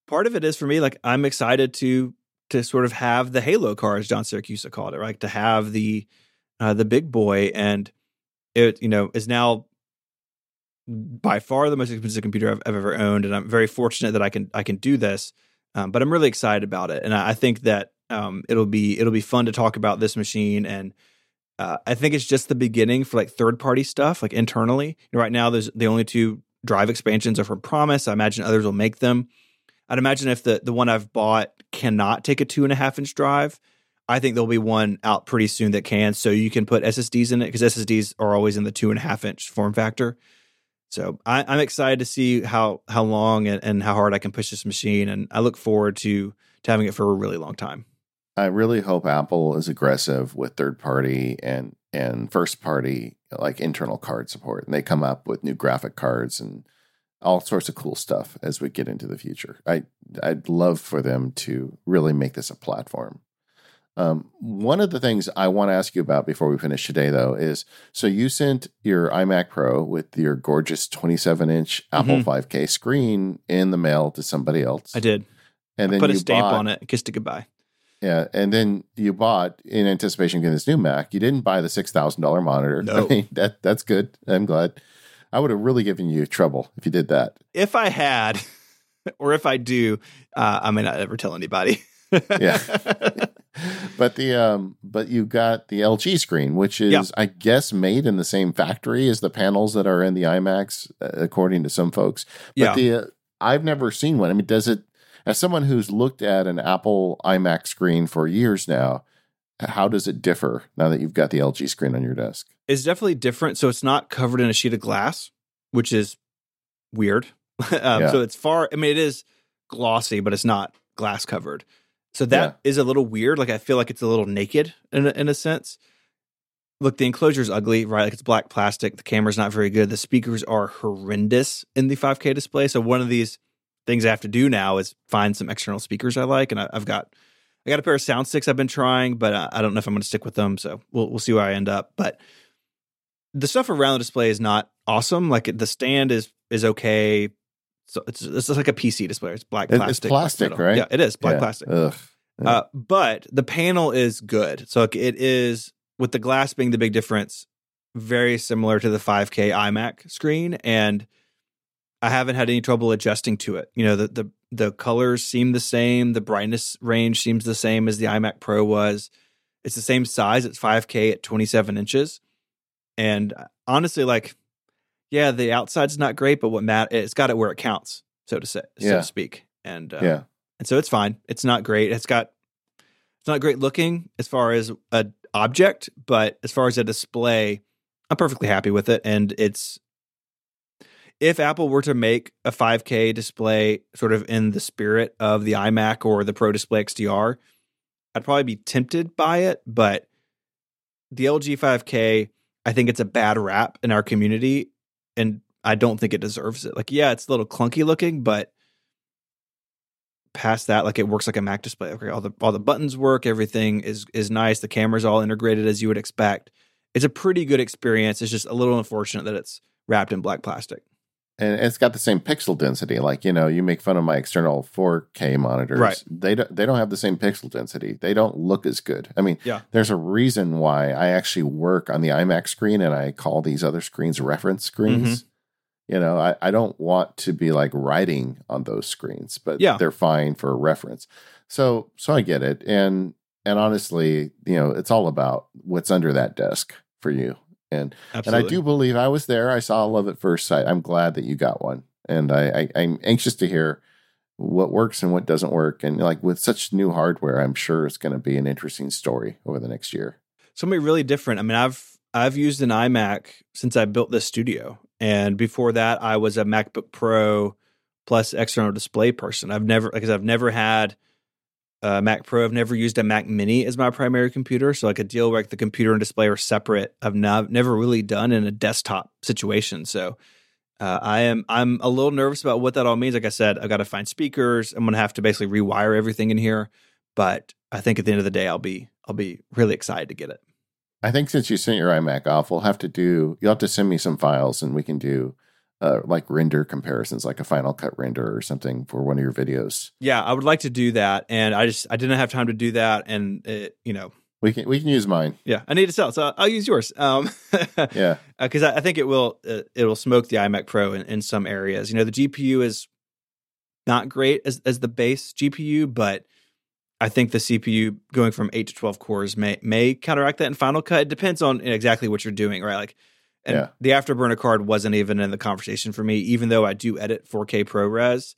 part of it is for me, like I'm excited to to sort of have the Halo car, as John Siracusa called it, right? To have the uh, the big boy, and it you know is now by far the most expensive computer I've, I've ever owned, and I'm very fortunate that I can I can do this. Um, but I'm really excited about it, and I, I think that um, it'll be it'll be fun to talk about this machine. And uh, I think it's just the beginning for like third party stuff, like internally. Know, right now, there's the only two drive expansions are from Promise. I imagine others will make them. I'd imagine if the the one I've bought cannot take a two and a half inch drive, I think there'll be one out pretty soon that can. So you can put SSDs in it because SSDs are always in the two and a half inch form factor. So I, I'm excited to see how how long and, and how hard I can push this machine, and I look forward to to having it for a really long time. I really hope Apple is aggressive with third party and and first party like internal card support, and they come up with new graphic cards and all sorts of cool stuff as we get into the future. I I'd love for them to really make this a platform. Um, one of the things I want to ask you about before we finish today, though, is so you sent your iMac Pro with your gorgeous 27 inch Apple Mhm. 5K screen in the mail to somebody else. I did. and I then put a stamp bought- on it, and kissed it goodbye. yeah, and then you bought in anticipation of getting this new Mac. You didn't buy the six thousand dollar monitor. No. I mean that that's good. I'm glad. I would have really given you trouble if you did that. If I had, or if I do, uh, I may not ever tell anybody. Yeah. But the um, but you got the LG screen, which is Yeah. I guess made in the same factory as the panels that are in the iMacs uh, according to some folks. But Yeah. the uh, I've never seen one. I mean, does it? As someone who's looked at an Apple iMac screen for years now, how does it differ now that you've got the LG screen on your desk? It's definitely different. So it's not covered in a sheet of glass, which is weird. um, Yeah. So it's far. I mean, it is glossy, but it's not glass covered. So that is a little weird. Like I feel like it's a little naked in a, in a sense. Look, the enclosure is ugly, right? Like it's black plastic. The camera's not very good. The speakers are horrendous in the 5K display. So one of these things I have to do now is find some external speakers I like, and I, I've got I got a pair of SoundSticks I've been trying, but I, I don't know if I'm going to stick with them. So we'll we'll see where I end up. But the stuff around the display is not awesome. Like the stand is is okay. So it's it's just like a PC display. It's black It- it's plastic. black plastic, right? Yeah, it is black Yeah. plastic. Ugh. Uh, but the panel is good. So like, it is with the glass being the big difference, very similar to the 5K iMac screen, and I haven't had any trouble adjusting to it. You know, the the the colors seem the same, the brightness range seems the same as the iMac Pro was. It's the same size. It's 5K at 27 inches, and honestly, like, yeah, the outside's not great, but what Matt it's got it where it counts, so to say, so Yeah. to speak. And uh, yeah. and so it's fine. It's not great. It's got it's not great looking as far as a object, but as far as a display, I'm perfectly happy with it. And it's if Apple were to make a 5K display sort of in the spirit of the iMac or the Pro Display XDR, I'd probably be tempted by it. But the LG 5K, I think it's a bad rap in our community, and I don't think it deserves it. Like, yeah, it's a little clunky looking, but past that, like it works like a Mac display. Okay, all the all the buttons work, everything is is nice. The camera's all integrated as you would expect, it's a pretty good experience. It's just a little unfortunate that it's wrapped in black plastic. And it's got the same pixel density. Like you know, you make fun of my external 4K monitors. Right. They don't. They don't have the same pixel density. They don't look as good. I mean, Yeah. There's a reason why I actually work on the iMac screen, and I call these other screens reference screens. Mm-hmm. You know, I, I don't want to be like writing on those screens, but Yeah. they're fine for reference. So so I get it. And and honestly, you know, it's all about what's under that desk for you. And Absolutely. and I do believe I was there. I saw love at first sight. I'm glad that you got one. And I, I I'm anxious to hear what works and what doesn't work. And like with such new hardware, I'm sure it's going to be an interesting story over the next year. something really different. I mean, I've I've used an iMac since I built this studio, and before that, I was a MacBook Pro plus external display person. I've never, like, I've never had a Mac Pro. I've never used a Mac Mini as my primary computer, so like a deal where like the computer and display are separate. I've not, never really done in a desktop situation. So uh, I am I'm a little nervous about what that all means. Like I said, I've got to find speakers. I'm going to have to basically rewire everything in here. But I think at the end of the day, I'll be I'll be really excited to get it. I think since you sent your iMac off, we'll have to do. You'll have to send me some files, and we can do uh, like render comparisons, like a Final Cut render or something for one of your videos. Yeah, I would like to do that, and I just I didn't have time to do that, and it, you know, We can we can use mine. yeah, I need to sell, so I'll use yours. Um, Yeah, because I, I think it will uh, it will smoke the iMac Pro in, in some areas. You know, the GPU is not great as as the base GPU, but I think the CPU going from eight to twelve cores may may counteract that in Final Cut. It depends on exactly what you're doing, right? Like, and Yeah. the Afterburner card wasn't even in the conversation for me, even though I do edit 4K ProRes.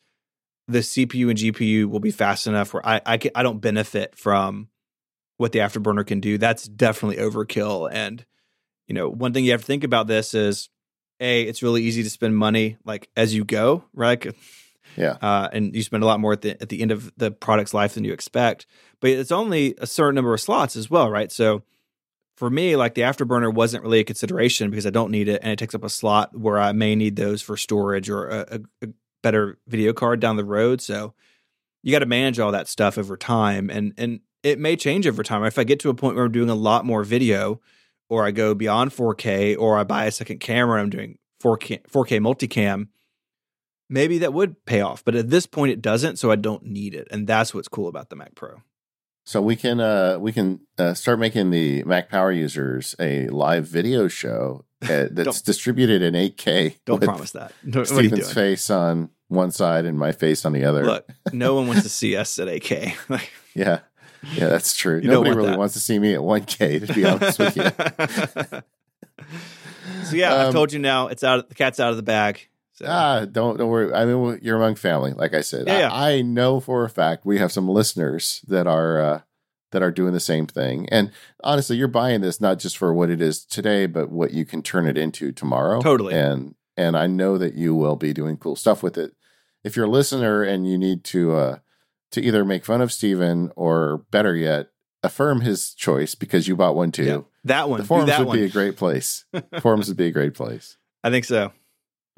The CPU and GPU will be fast enough where I I, can, I don't benefit from what the Afterburner can do. That's definitely overkill. And you know, one thing you have to think about this is, a, it's really easy to spend money like as you go, right? Like, yeah. uh, and you spend a lot more at the at the end of the product's life than you expect. But it's only a certain number of slots as well, right? So for me, like the afterburner wasn't really a consideration because I don't need it, and it takes up a slot where I may need those for storage or a, a, better video card down the road. So you got to manage all that stuff over time, and and it may change over time. If I get to a point where I'm doing a lot more video, or I go beyond 4K, or I buy a second camera, I'm doing 4K 4K multicam maybe that would pay off. But at this point, it doesn't, so I don't need it, and that's what's cool about the Mac Pro. So we can uh, we can uh, start making the Mac Power users a live video show uh, that's distributed in 8K. Don't promise that. You Stephen's face on one side and my face on the other. Look, no one wants to see us at 8K. Like, Yeah, yeah, that's true. Nobody want really that. wants to see me at 1K. To be honest with you. so yeah, I've Um, told you now. It's out. The cat's out of the bag. So Ah, don't don't worry. I mean, you're among family. Like I said, Yeah, yeah. I, I know for a fact we have some listeners that are uh, that are doing the same thing. And honestly, you're buying this not just for what it is today, but what you can turn it into tomorrow. Totally. And and I know that you will be doing cool stuff with it. If you're a listener and you need to uh, to either make fun of Stephen or better yet, affirm his choice because you bought one too. Yeah, that one. The forums that would one. be a great place. forums would be a great place. I think so.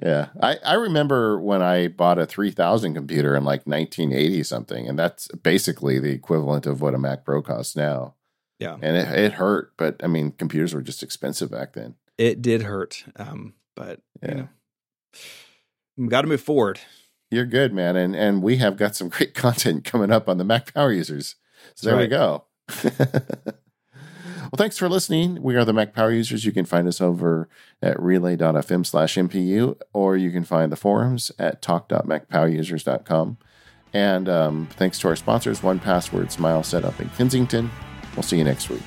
Yeah, I, I remember when I bought a 3000 computer in like 1980 something, and that's basically the equivalent of what a Mac Pro costs now. Yeah. And it, it hurt, but I mean, computers were just expensive back then. It did hurt, um, but Yeah. you know, we got to move forward. You're good, man. And and we have got some great content coming up on the Mac Power users. So That's there right. we go. well, thanks for listening. We are the Mac Power users. You can find us over at relay.fm slash MPU, or you can find the forums at talk.macpowerusers.com. And um, thanks to our sponsors, 1Password, Smile Setapp in Kensington. We'll see you next week.